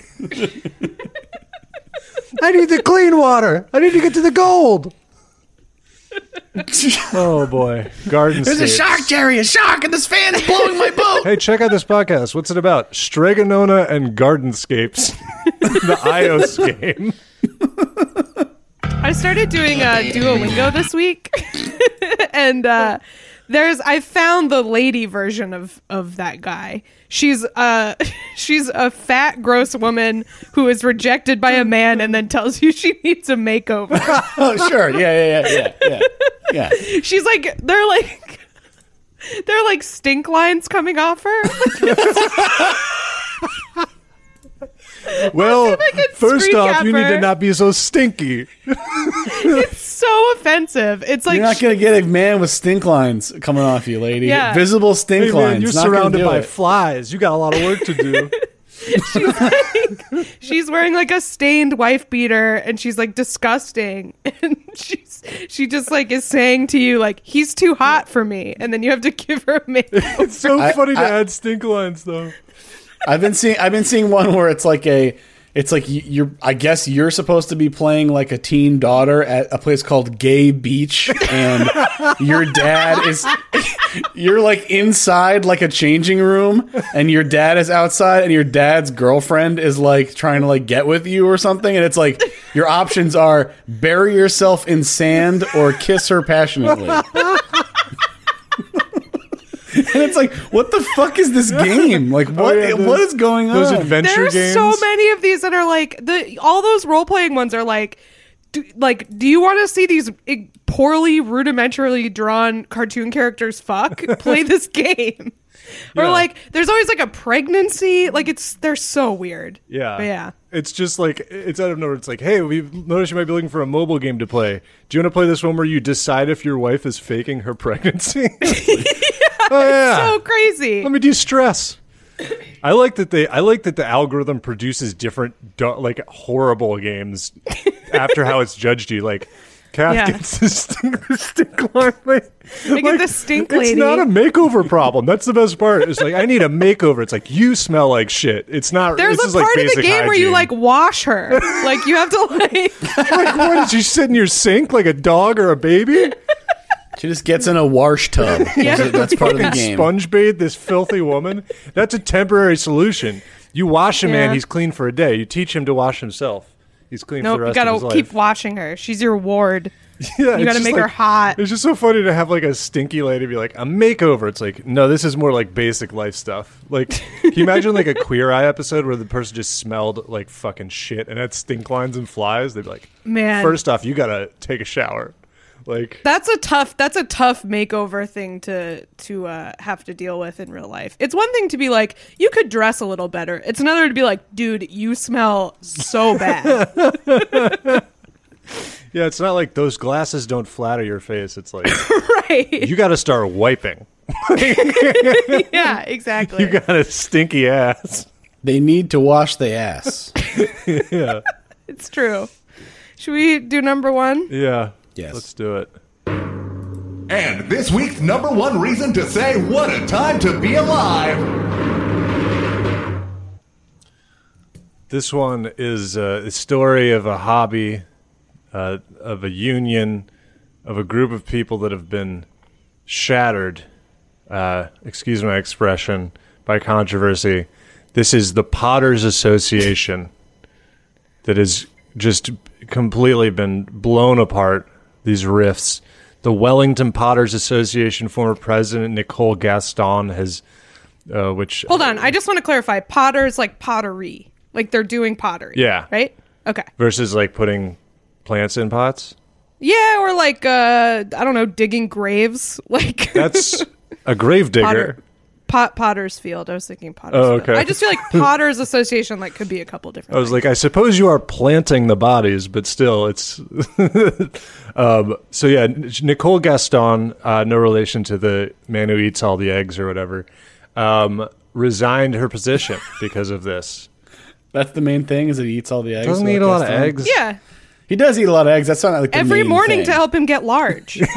I need the clean water. I need to get to the gold. oh boy, garden. There's a shark, Jerry, a shark, and this fan is blowing my boat. Hey, check out this podcast. What's it about? Strega Nona and Gardenscapes, the iOS game. I started doing uh, Duolingo this week, and uh, there's I found the lady version of of that guy. She's uh she's a fat, gross woman who is rejected by a man and then tells you she needs a makeover. Oh, sure. Yeah, yeah, yeah, yeah, yeah. Yeah. She's like they're like they're like stink lines coming off her. Well, first off, you need to not be so stinky. it's so offensive. It's like You're not gonna get a man with stink lines coming off you, lady. Yeah. Visible stink lines. you're Not surrounded by it. flies. You got a lot of work to do. she's like, she's wearing like a stained wife beater, and she's like disgusting, and she's she just like is saying to you like he's too hot for me, and then you have to give her a makeover. It's so I- funny to I- add stink lines though. I've been seeing I've been seeing one where it's like a it's like you're I guess you're supposed to be playing like a teen daughter at a place called Gay Beach and your dad is you're like inside like a changing room and your dad is outside and your dad's girlfriend is like trying to like get with you or something and it's like your options are bury yourself in sand or kiss her passionately. And it's like, what the fuck is this game? Like, oh, what? Oh, yeah, those- what is going Those on? adventure There's games. so many of these that are like the all those role playing ones are like. Do, like, do you want to see these poorly, rudimentarily drawn cartoon characters fuck? Play this game. Or like, there's always like a pregnancy. Like, it's they're so weird. Yeah. But yeah. It's just like it's out of nowhere. It's like, hey, we've noticed you might be looking for a mobile game to play. Do you want to play this one where you decide if your wife is faking her pregnancy? oh yeah. So crazy. Let me de-stress. I like that they. I like that the algorithm produces different, like horrible games after how it's judged you. Like, Kath Yeah. gets the stink, the stink line. Like, I get the stink It's not a makeover problem. That's the best part. It's like I need a makeover. It's like you smell like shit. It's not. There's a is like part of the game where you like wash her. like you have to like like what? Did you sit in your sink like a dog or a baby? She just gets in a wash tub. Yeah. That's part of the Fucking game. Sponge bathe this filthy woman. That's a temporary solution. You wash a man, Yeah. he's clean for a day. You teach him to wash himself. He's clean Nope, for the you rest gotta of his keep washing her. She's your ward. Yeah, you it's gotta just make her hot. It's just so funny to have like a stinky lady be like a makeover. It's like no, this is more like basic life stuff. Like, can you imagine like a Queer Eye episode where the person just smelled like fucking shit and had stink lines and flies? They'd be like, Man. first off, you gotta take a shower. Like, That's a tough that's a tough makeover thing to to uh, have to deal with in real life. It's one thing to be like, you could dress a little better. It's another to be like, dude, you smell so bad. yeah, it's not like those glasses don't flatter your face. It's like right. you got to start wiping. yeah, exactly. You got a stinky ass. They need to wash the ass. Yeah, it's true. Should we do number one? yeah. Yes. let's do it. And this week's number one reason to say what a time to be alive. This one is uh, a story of a hobby, uh, of a union, of a group of people that have been shattered, uh, excuse my expression, by controversy. This is the Potters Association that has just completely been blown apart, these rifts. The Wellington Potters Association former president Nicole Gaston has, uh, which Hold on. I just want to clarify. Potter's like pottery. Like they're doing pottery. Yeah. Right? Okay. versus like putting plants in pots. Yeah, or like uh I don't know, digging graves. Like That's a grave digger. Potter, Pot, Potter's Field. I was thinking Potter's Oh, Field. okay. I just feel like Potter's Association like could be a couple different. I was things. like, I suppose you are planting the bodies, but still, it's. um, so yeah, Nicole Gaston, uh, no relation to the man who eats all the eggs or whatever, um, resigned her position because of this. That's the main thing. Is that he eats all the eggs? Doesn't eat a lot of eggs. yeah, He does eat a lot of eggs. That's not like the every main morning thing. to help him get large.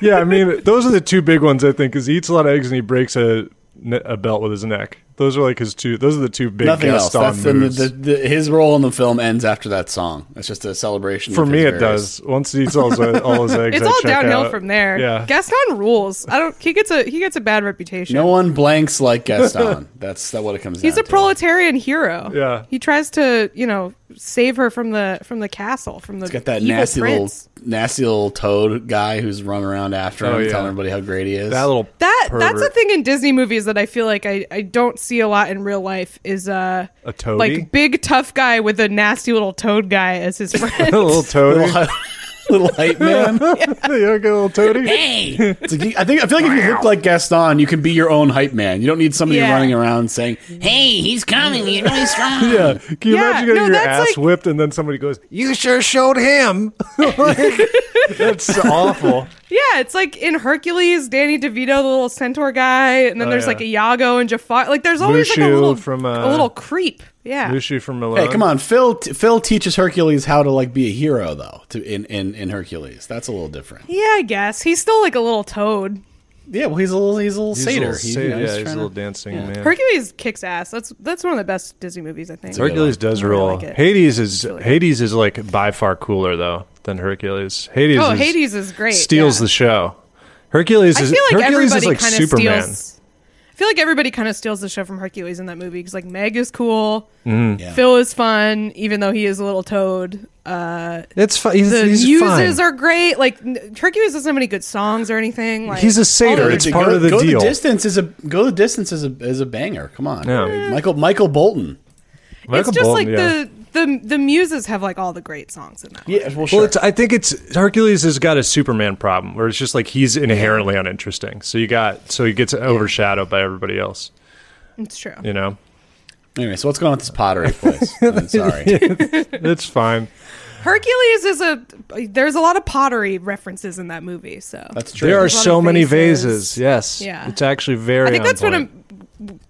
Yeah, I mean, those are the two big ones I think. Is he eats a lot of eggs and he breaks a, a belt with his neck. Those are like his two. Those are the two big Nothing else. Gaston That's the, moves. the, the, his role in the film ends after that song. It's just a celebration. For me, it does. Once he eats all his, all his eggs, it's I all check downhill out. from there. Yeah. Gaston rules. I don't. He gets a he gets a bad reputation. No one blanks like Gaston. that's that what it comes to. He's down a to. proletarian hero. Yeah. he tries to you know save her from the from the castle from the He's got that evil nasty prince. little nasty little toad guy who's running around after him, Oh, yeah. telling everybody how great he is. That little That that's a thing in Disney movies that I feel like I, I don't see a lot in real life is uh A toady? like big tough guy with a nasty little toad guy as his friend. a little toady. little, little hype man. you like a little toady? It's like, I think I feel like if you look like Gaston, you can be your own hype man. You don't need somebody Yeah. running around saying, Hey, he's coming. You know he's really strong. Yeah. Can you Yeah, imagine getting no, your that's ass like- whipped and then somebody goes, You sure showed him? That's awful. Yeah, it's like in Hercules, Danny DeVito, the little centaur guy, and then Oh, there's yeah. like Iago and Jafar. Like there's always like a Mushu little from, uh, a little creep. Yeah. Lucy from Mulan. Hey, come on, Phil. T- Phil teaches Hercules how to like be a hero, though. To in in in Hercules, that's a little different. Yeah, I guess he's still like a little toad. Yeah, well, he's a little he's a little He's a satyr. little He- you know, yeah, he's a little to- dancing yeah. man. Hercules kicks ass. That's that's one of the best Disney movies, I think. a Hercules one. does I really rule. like. Hades is really good. Hades is like by far cooler though than Hercules. Hades. Oh, is, Hades is great. Steals yeah. the show. Hercules I is feel like Hercules everybody is like kind of Superman. steals. I feel like everybody kind of steals the show from Hercules in that movie because like Meg is cool, Mm. Yeah. Phil is fun, even though he is a little toad. Uh, It's fine. He's, the he's muses fine. are great. Like Hercules doesn't have any good songs or anything. Like He's a satyr. all the- It's Go- part of the go deal. The distance is a go the distance is a is a banger. Come on, Yeah. Michael Michael Bolton. Michael it's just Bolton, like yeah. the the the muses have like all the great songs in that. Yeah, well, Well, sure. it's, I think it's Hercules has got a Superman problem where it's just like he's inherently uninteresting. So you got so he gets overshadowed by everybody else. It's true. You know, anyway, so what's going on with this pottery place? I'm sorry. it's fine. Hercules is a there's a lot of pottery references in that movie. So That's true. There are There's a lot so many vases. vases. Yes, Yeah. it's actually very. I think on that's what. I'm.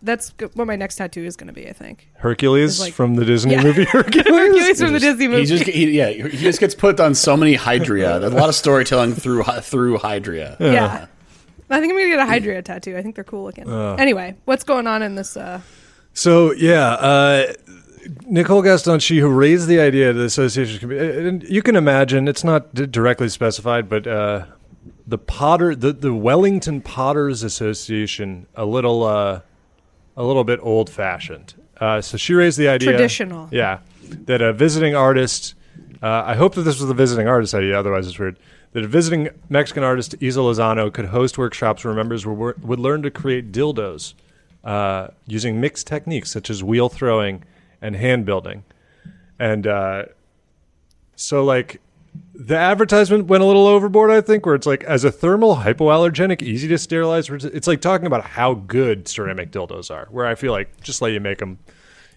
That's what my next tattoo is going to be. I think Hercules like- from the Disney Yeah. movie Hercules. Hercules from the Disney He movie. just he, yeah he just gets put on so many hydria. There's a lot of storytelling through through hydria. yeah. I think I'm gonna get a Hydria tattoo. I think they're cool looking. anyway, what's going on in this? Uh, So yeah, uh, Nicole Gaston, she who raised the idea of the association committee, and you can imagine it's not directly specified, but uh, the Potter, the, the Wellington Potters Association, a little, uh, a little bit old fashioned. Uh, so she raised the idea, Traditional. yeah, that a visiting artist. Uh, I hope that this was a visiting artist idea. Otherwise, it's weird. That a visiting Mexican artist, Isa Lozano, could host workshops where members were, would learn to create dildos uh, using mixed techniques such as wheel throwing and hand building. And uh, so, like, the advertisement went a little overboard, I think, where it's like, as a thermal, hypoallergenic, easy to sterilize. It's like talking about how good ceramic dildos are, where I feel like just let you make them.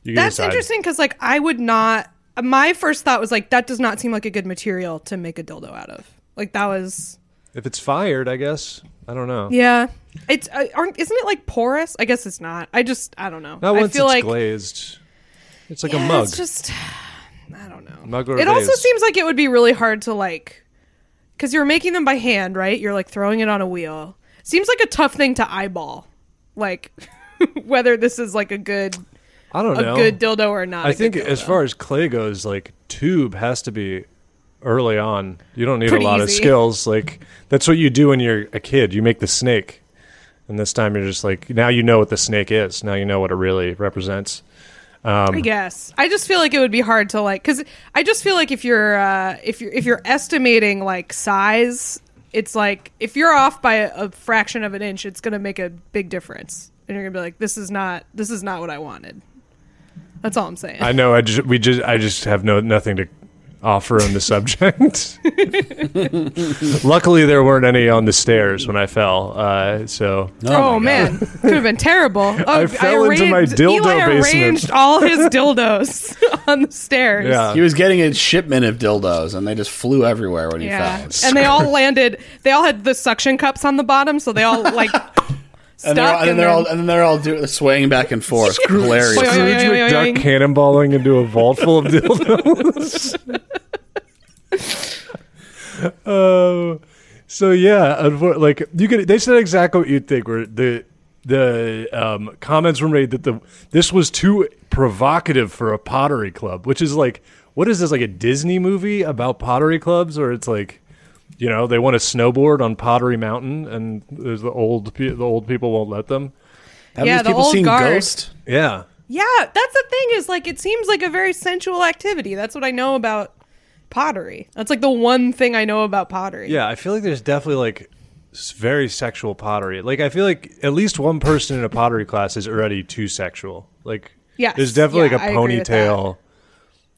You that's decide. interesting because like I would not. My first thought was like that does not seem like a good material to make a dildo out of. Like that was If it's fired, I guess. I don't know. yeah. It's uh, aren't isn't it like porous? I guess it's not. I just I don't know. Not I feel it's like glazed. It's like a mug. It's just I don't know. Mug or it also vase. seems like it would be really hard to like because you're making them by hand, right? You're like throwing it on a wheel. Seems like a tough thing to eyeball, like whether this is like a good I don't a know. good dildo or not. I think as far as clay goes, like tube has to be early on. You don't need Pretty a lot of skills. Like that's what you do when you're a kid. You make the snake, and this time you're just like now you know what the snake is. Now you know what it really represents. Um, I guess I just feel like it would be hard to like because I just feel like if you're uh, if you're if you're estimating like size, it's like if you're off by a, a fraction of an inch, it's gonna make a big difference, and you're gonna be like, this is not this is not what I wanted. That's all I'm saying. I know. I just we just I just have no nothing to offer on the subject. Luckily, there weren't any on the stairs when I fell. Uh, so oh man, could have been terrible. Oh, I fell into my arranged- dildo Eli basement. arranged all his dildos on the stairs. yeah, He was getting a shipment of dildos, and they just flew everywhere when he Yeah, fell. and they all landed. They all had the suction cups on the bottom, so they all like stuck. And they're, all, and then and they're all and then they're all do, swaying back and forth. Hilarious. Boing, boing, Scrooge boing, boing, McDuck cannonballing into a vault full of dildos. Oh, so yeah, like you could. They said exactly what you'd think. Where the the um, comments were made that the this was too provocative for a pottery club, which is like, what is this like a Disney movie about pottery clubs, or it's like. You know, they want to snowboard on Pottery Mountain, and there's the old the old people won't let them. Have Yeah, these the people old seen guard. Ghost? Yeah, Yeah, that's the thing. Is like it seems like a very sensual activity. That's what I know about pottery. That's like the one thing I know about pottery. Yeah, I feel like there's definitely like s- very sexual pottery. Like I feel like at least one person in a pottery class is already too sexual. Like Yes, there's definitely yeah, like I a agree with ponytail.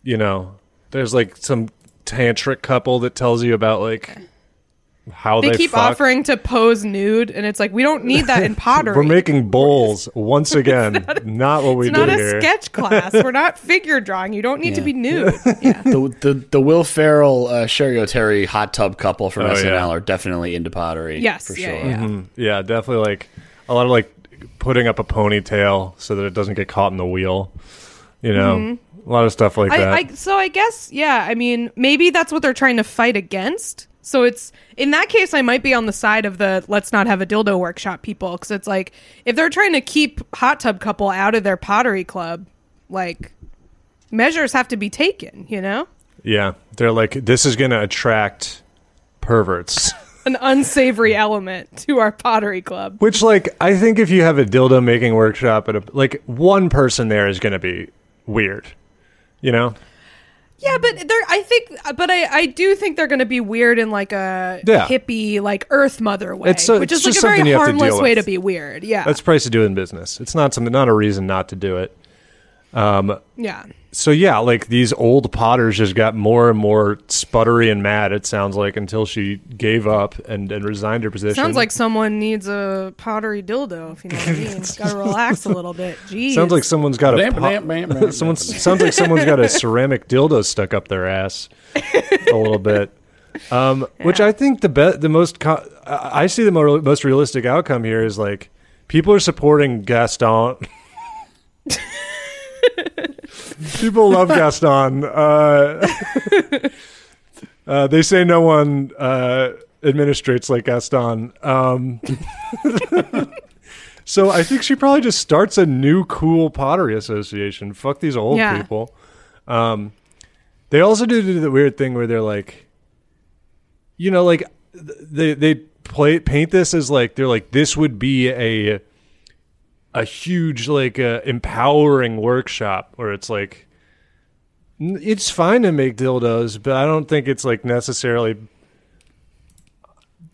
You know, there's like some tantric couple that tells you about like how they they, keep fuck. offering to pose nude, and it's like we don't need that in pottery. We're making bowls once again. not, what we do. it's do not a here. sketch class. We're not figure drawing. You don't need to be nude. Yeah. the, the the Will Ferrell uh, Sherry O'Terry hot tub couple from Oh, SNL yeah. are definitely into pottery. Yes, for sure. yeah. Mm, yeah, definitely like a lot of like putting up a ponytail so that it doesn't get caught in the wheel. You know, a lot of stuff like that. I, I so I guess yeah. I mean, maybe that's what they're trying to fight against. So it's in that case, I might be on the side of the let's not have a dildo workshop people because it's like if they're trying to keep hot tub couple out of their pottery club, like measures have to be taken. You know, yeah, they're like this is going to attract perverts. an unsavory element to our pottery club. Which, like, I think if you have a dildo making workshop at a like one person there is going to be weird. You know? Yeah, but they're. I think, but I, I do think they're going to be weird in like a Yeah. hippie, like Earth Mother way, It's so- which it's is like a just very you have to harmless deal way to with. be weird. Yeah, That's price to do in business. It's not something, not a reason not to do it. Um Yeah. So yeah, like these old potters just got more and more sputtery and mad. It sounds like until she gave up and, and resigned her position. Sounds like someone needs a pottery dildo. If you know what I mean, Got to relax a little bit. Jeez. sounds like someone's got a Bam, po- bam, bam, bam, someone sounds like someone's got a ceramic dildo stuck up their ass a little bit. Um, Which I think the be- the most co- I I see the mo- most realistic outcome here is like people are supporting Gaston. people love Gaston. Uh, uh, they say no one uh, administrates like Gaston. Um, so I think she probably just starts a new cool pottery association. Fuck these old Yeah. people. Um, they also do, do the weird thing where they're like, you know, like they they play paint this as like they're like this would be a a huge like uh, empowering workshop where it's like it's fine to make dildos, but I don't think it's like necessarily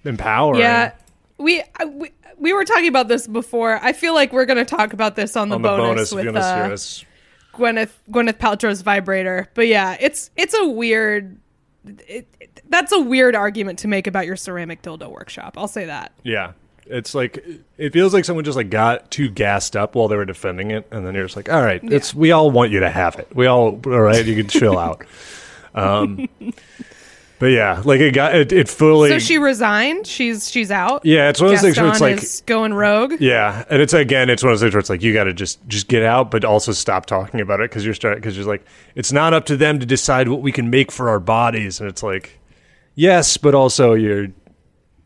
empowering. yeah. We, I- we we were talking about this before. I feel like we're going to talk about this on the, on the bonus, bonus, with uh. Gwyneth Gwyneth Paltrow's vibrator. But yeah, it's it's a weird. It, it- that's a weird argument to make about your ceramic dildo workshop. I'll say that. Yeah. It's like it feels like someone just like got too gassed up while they were defending it, and then you're just like, all right, it's we all want you to have it. We all all right, you can chill out. Um, but yeah, like it got it, it fully. So she resigned. She's she's out. Yeah, it's one of those things where it's like- going rogue. Yeah, and it's again, it's one of those things where it's like you got to just just get out, but also stop talking about it because you're starting because you're like it's not up to them to decide what we can make for our bodies, and it's like yes, but also you're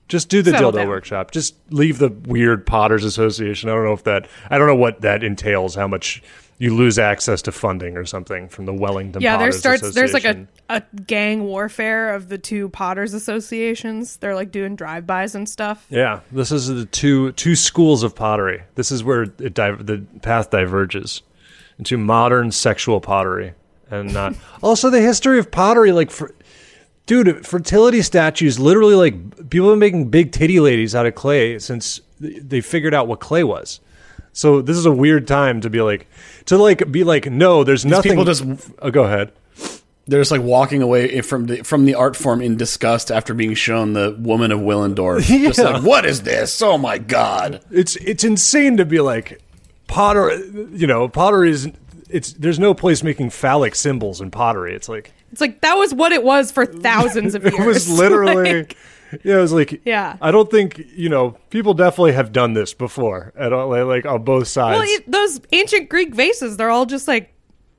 just do the Settle dildo down. workshop. Just leave the weird Potters Association. I don't know if that I don't know what that entails. How much you lose access to funding or something from the Wellington. Yeah, there Potters starts. There's like a, a gang warfare of the two Potters associations. They're like doing drive bys and stuff. Yeah, this is the two two schools of pottery. This is where it div- the path diverges into modern sexual pottery, and not also the history of pottery. Like, for, dude, fertility statues. Literally, like people have been making big titty ladies out of clay since they figured out what clay was. So this is a weird time to be like to like be like no, there's nothing. people just- oh, go ahead. They're just like walking away from the from the art form in disgust after being shown the woman of Willendorf. Just Yeah. like, what is this? Oh my god! it's it's insane to be like potter you know pottery is it's there's no place making phallic symbols in pottery it's like It's like that was what it was for thousands of years. it was literally Like, yeah it was like Yeah. i don't think you know people definitely have done this before at all like, like on both sides well, it, those ancient Greek vases, they're all just like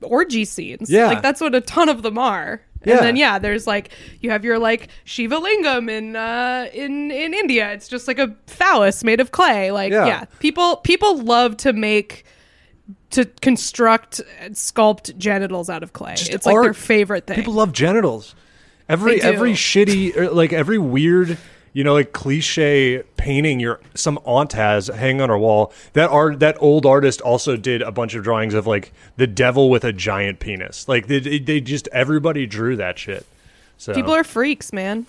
orgy scenes. Yeah. like that's what a ton of them are. Yeah. And then yeah, there's like you have your like Shiva lingam in uh in in India. It's just like a phallus made of clay. Like Yeah. yeah, people people love to make to construct and sculpt genitals out of clay. Just it's like their favorite thing. people love genitals. Every every shitty or like every weird you know like cliche painting your some aunt has hanging on her wall that art that old artist also did a bunch of drawings of like the devil with a giant penis. Like they, they they just everybody drew that shit. So. People are freaks, man.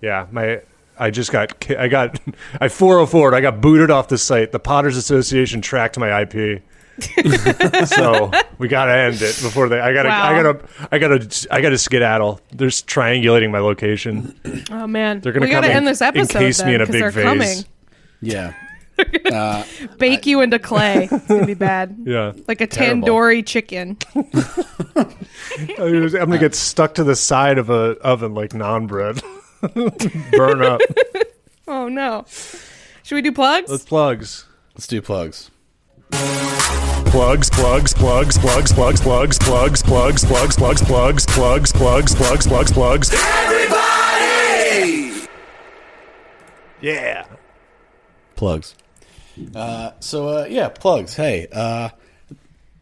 yeah my I just got I got I 404 I got booted off the site. The Potters Association tracked my IP so we gotta end it before they. I gotta. I gotta. I gotta. I gotta skedaddle. They're just triangulating my location. Oh man, They're gonna we gotta come end and this episode encase then me in a 'cause big vase. coming. Yeah. Uh, Bake you into clay. It's gonna be bad. Yeah, Like a Terrible. tandoori chicken. I'm gonna get stuck to the side of a oven like naan bread. Burn up. Oh no. Should we do plugs? Let's plugs. Let's do plugs. Plugs, plugs, plugs, plugs, plugs, plugs, plugs, plugs, plugs, plugs, plugs, plugs, plugs, plugs, plugs, plugs. Everybody! Yeah. plugs. Uh, so uh, yeah, plugs. Hey, uh,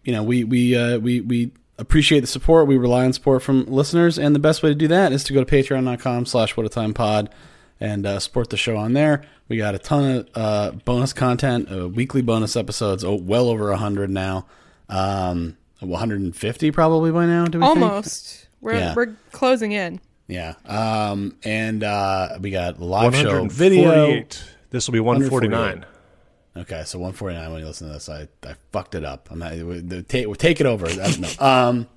you know we we uh, we we appreciate the support. We rely on support from listeners, and the best way to do that is to go to Patreon.com/slash What a Time Pod and uh, support the show on there. We got a ton of uh, bonus content, uh, weekly bonus episodes. Oh, well over hundred now. Um, 150 probably by now. Do we think? Almost. We're Yeah. we're closing in. Yeah. Um, and uh, we got live show video. This will be 149. Okay, so 149 when you listen to this, I, I fucked it up. I'm not, the- take, take it over. That's, no. Um,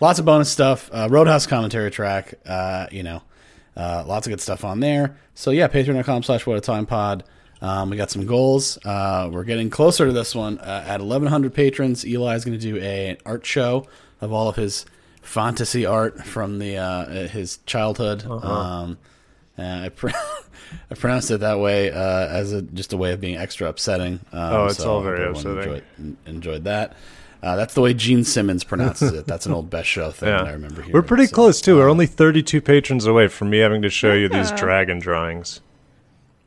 lots of bonus stuff. Uh, Roadhouse commentary track. Uh, you know, uh, lots of good stuff on there. So yeah, patreon.com slash what a time pod. Um, we got some goals. Uh, we're getting closer to this one. Uh, at 1,100 patrons, Eli's going to do a, an art show of all of his fantasy art from the uh, his childhood. Um, and I, pr- I pronounced it that way uh, as a, just a way of being extra upsetting. Um, Oh, it's so all very upsetting. Enjoyed, enjoyed that. Uh, that's the way Gene Simmons pronounces it. That's an old best show thing that I remember. Hearing. We're pretty So, close too. We're uh, only 32 patrons away from me having to show you these dragon drawings.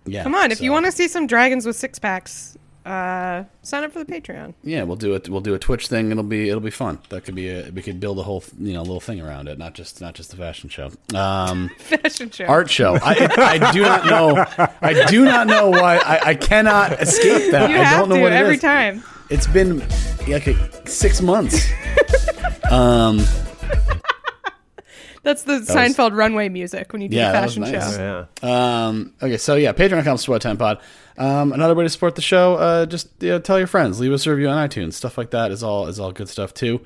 Yeah, Come on, if you want to see some dragons with six packs, uh, sign up for the Patreon. yeah, we'll do it. We'll do a Twitch thing. It'll be it'll be fun. That could be a, we could build a whole you know little thing around it, not just not just the fashion show. Um, Fashion show. art show. I, I do not know. I do not know why. I, I cannot escape that. you I have don't know to what it every is. time. It's been like a, six months. um, That's the was- Seinfeld runway music when you do Yeah, the fashion nice. show. Yeah. Um, okay, so yeah, patreon.com slash time pod. Um, another way to support the show, uh, just you know, tell your friends, leave us a review on iTunes. Stuff like that is all is all good stuff too.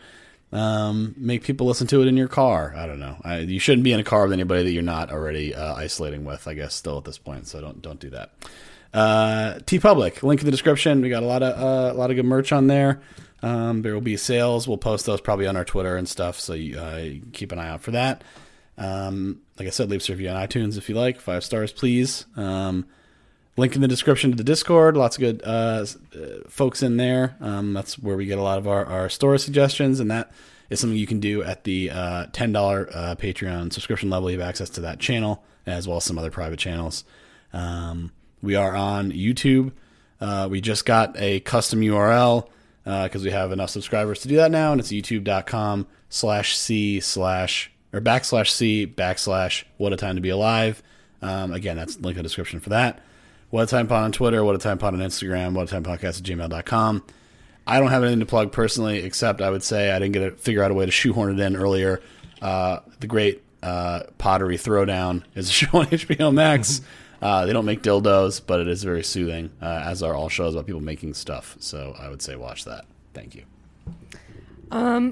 Um, make people listen to it in your car. I don't know. I, you shouldn't be in a car with anybody that you're not already uh, isolating with. I guess still at this point, so don't don't do that. Uh, TeePublic link in the description. We got a lot of uh, a lot of good merch on there. Um, there will be sales. We'll post those probably on our Twitter and stuff. So you, uh, keep an eye out for that. Um, like I said, leave a review on iTunes if you like. Five stars, please. Um, link in the description to the Discord. Lots of good uh, uh, folks in there. Um, that's where we get a lot of our, our store suggestions, and that is something you can do at the uh, $10 uh, Patreon subscription level. You have access to that channel as well as some other private channels. Um, we are on YouTube. Uh, we just got a custom URL because we have enough subscribers to do that now, and it's youtube.com slash c slash or backslash c backslash what a time to be alive. Um, again, that's link in the description for that. What a time pod on Twitter, what a time pod on Instagram, what a time podcast at gmail.com. I don't have anything to plug personally, except I would say I didn't get to figure out a way to shoehorn it in earlier. Uh, the great uh, Pottery Throwdown is a show on HBO Max. Uh, they don't make dildos, but it is very soothing, uh, as are all shows about people making stuff. So I would say watch that. Thank you.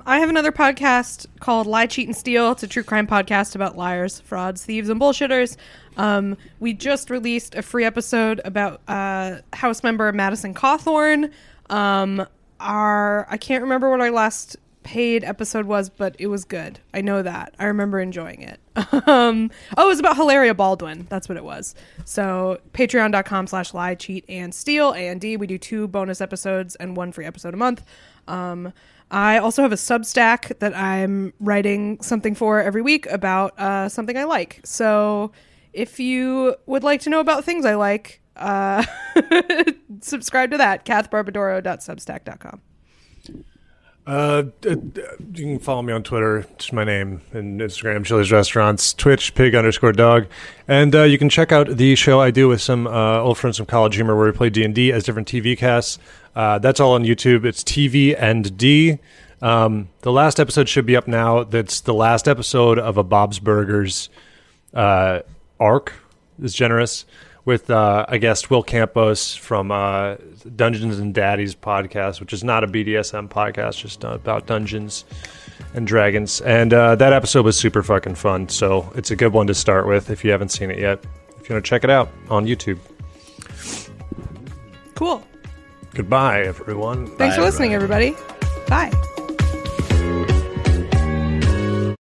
I have another podcast called Lie, Cheat, and Steal. It's a true crime podcast about liars, frauds, thieves, and bullshitters. Um, we just released a free episode about uh, House member Madison Cawthorn. Um, our I can't remember what our last paid episode was, but it was good. I know that. I remember enjoying it. Um, oh, it was about Hilaria Baldwin. That's what it was. So patreon.com slash lie, cheat, and steal. A&D. We do two bonus episodes and one free episode a month. Um, I also have a Substack that I'm writing something for every week about uh, something I like. So if you would like to know about things I like, uh, subscribe to that, kathbarbadoro.substack.com. Uh, you can follow me on Twitter. It's my name and Instagram, Chili's Restaurants, Twitch, pig underscore dog, and uh, you can check out the show I do with some uh, old friends from College Humor, where we play D and D as different TV casts. Uh, that's all on YouTube. It's TV and D. Um, the last episode should be up now. That's the last episode of a Bob's Burgers uh, arc. Is generous. With uh, a guest, Will Campos from uh, Dungeons and Daddies podcast, which is not a BDSM podcast, just uh, about dungeons and dragons. And uh, that episode was super fucking fun. So it's a good one to start with if you haven't seen it yet. If you want to check it out on YouTube. Cool. Goodbye, everyone. Thanks Bye, for listening, everybody. Bye.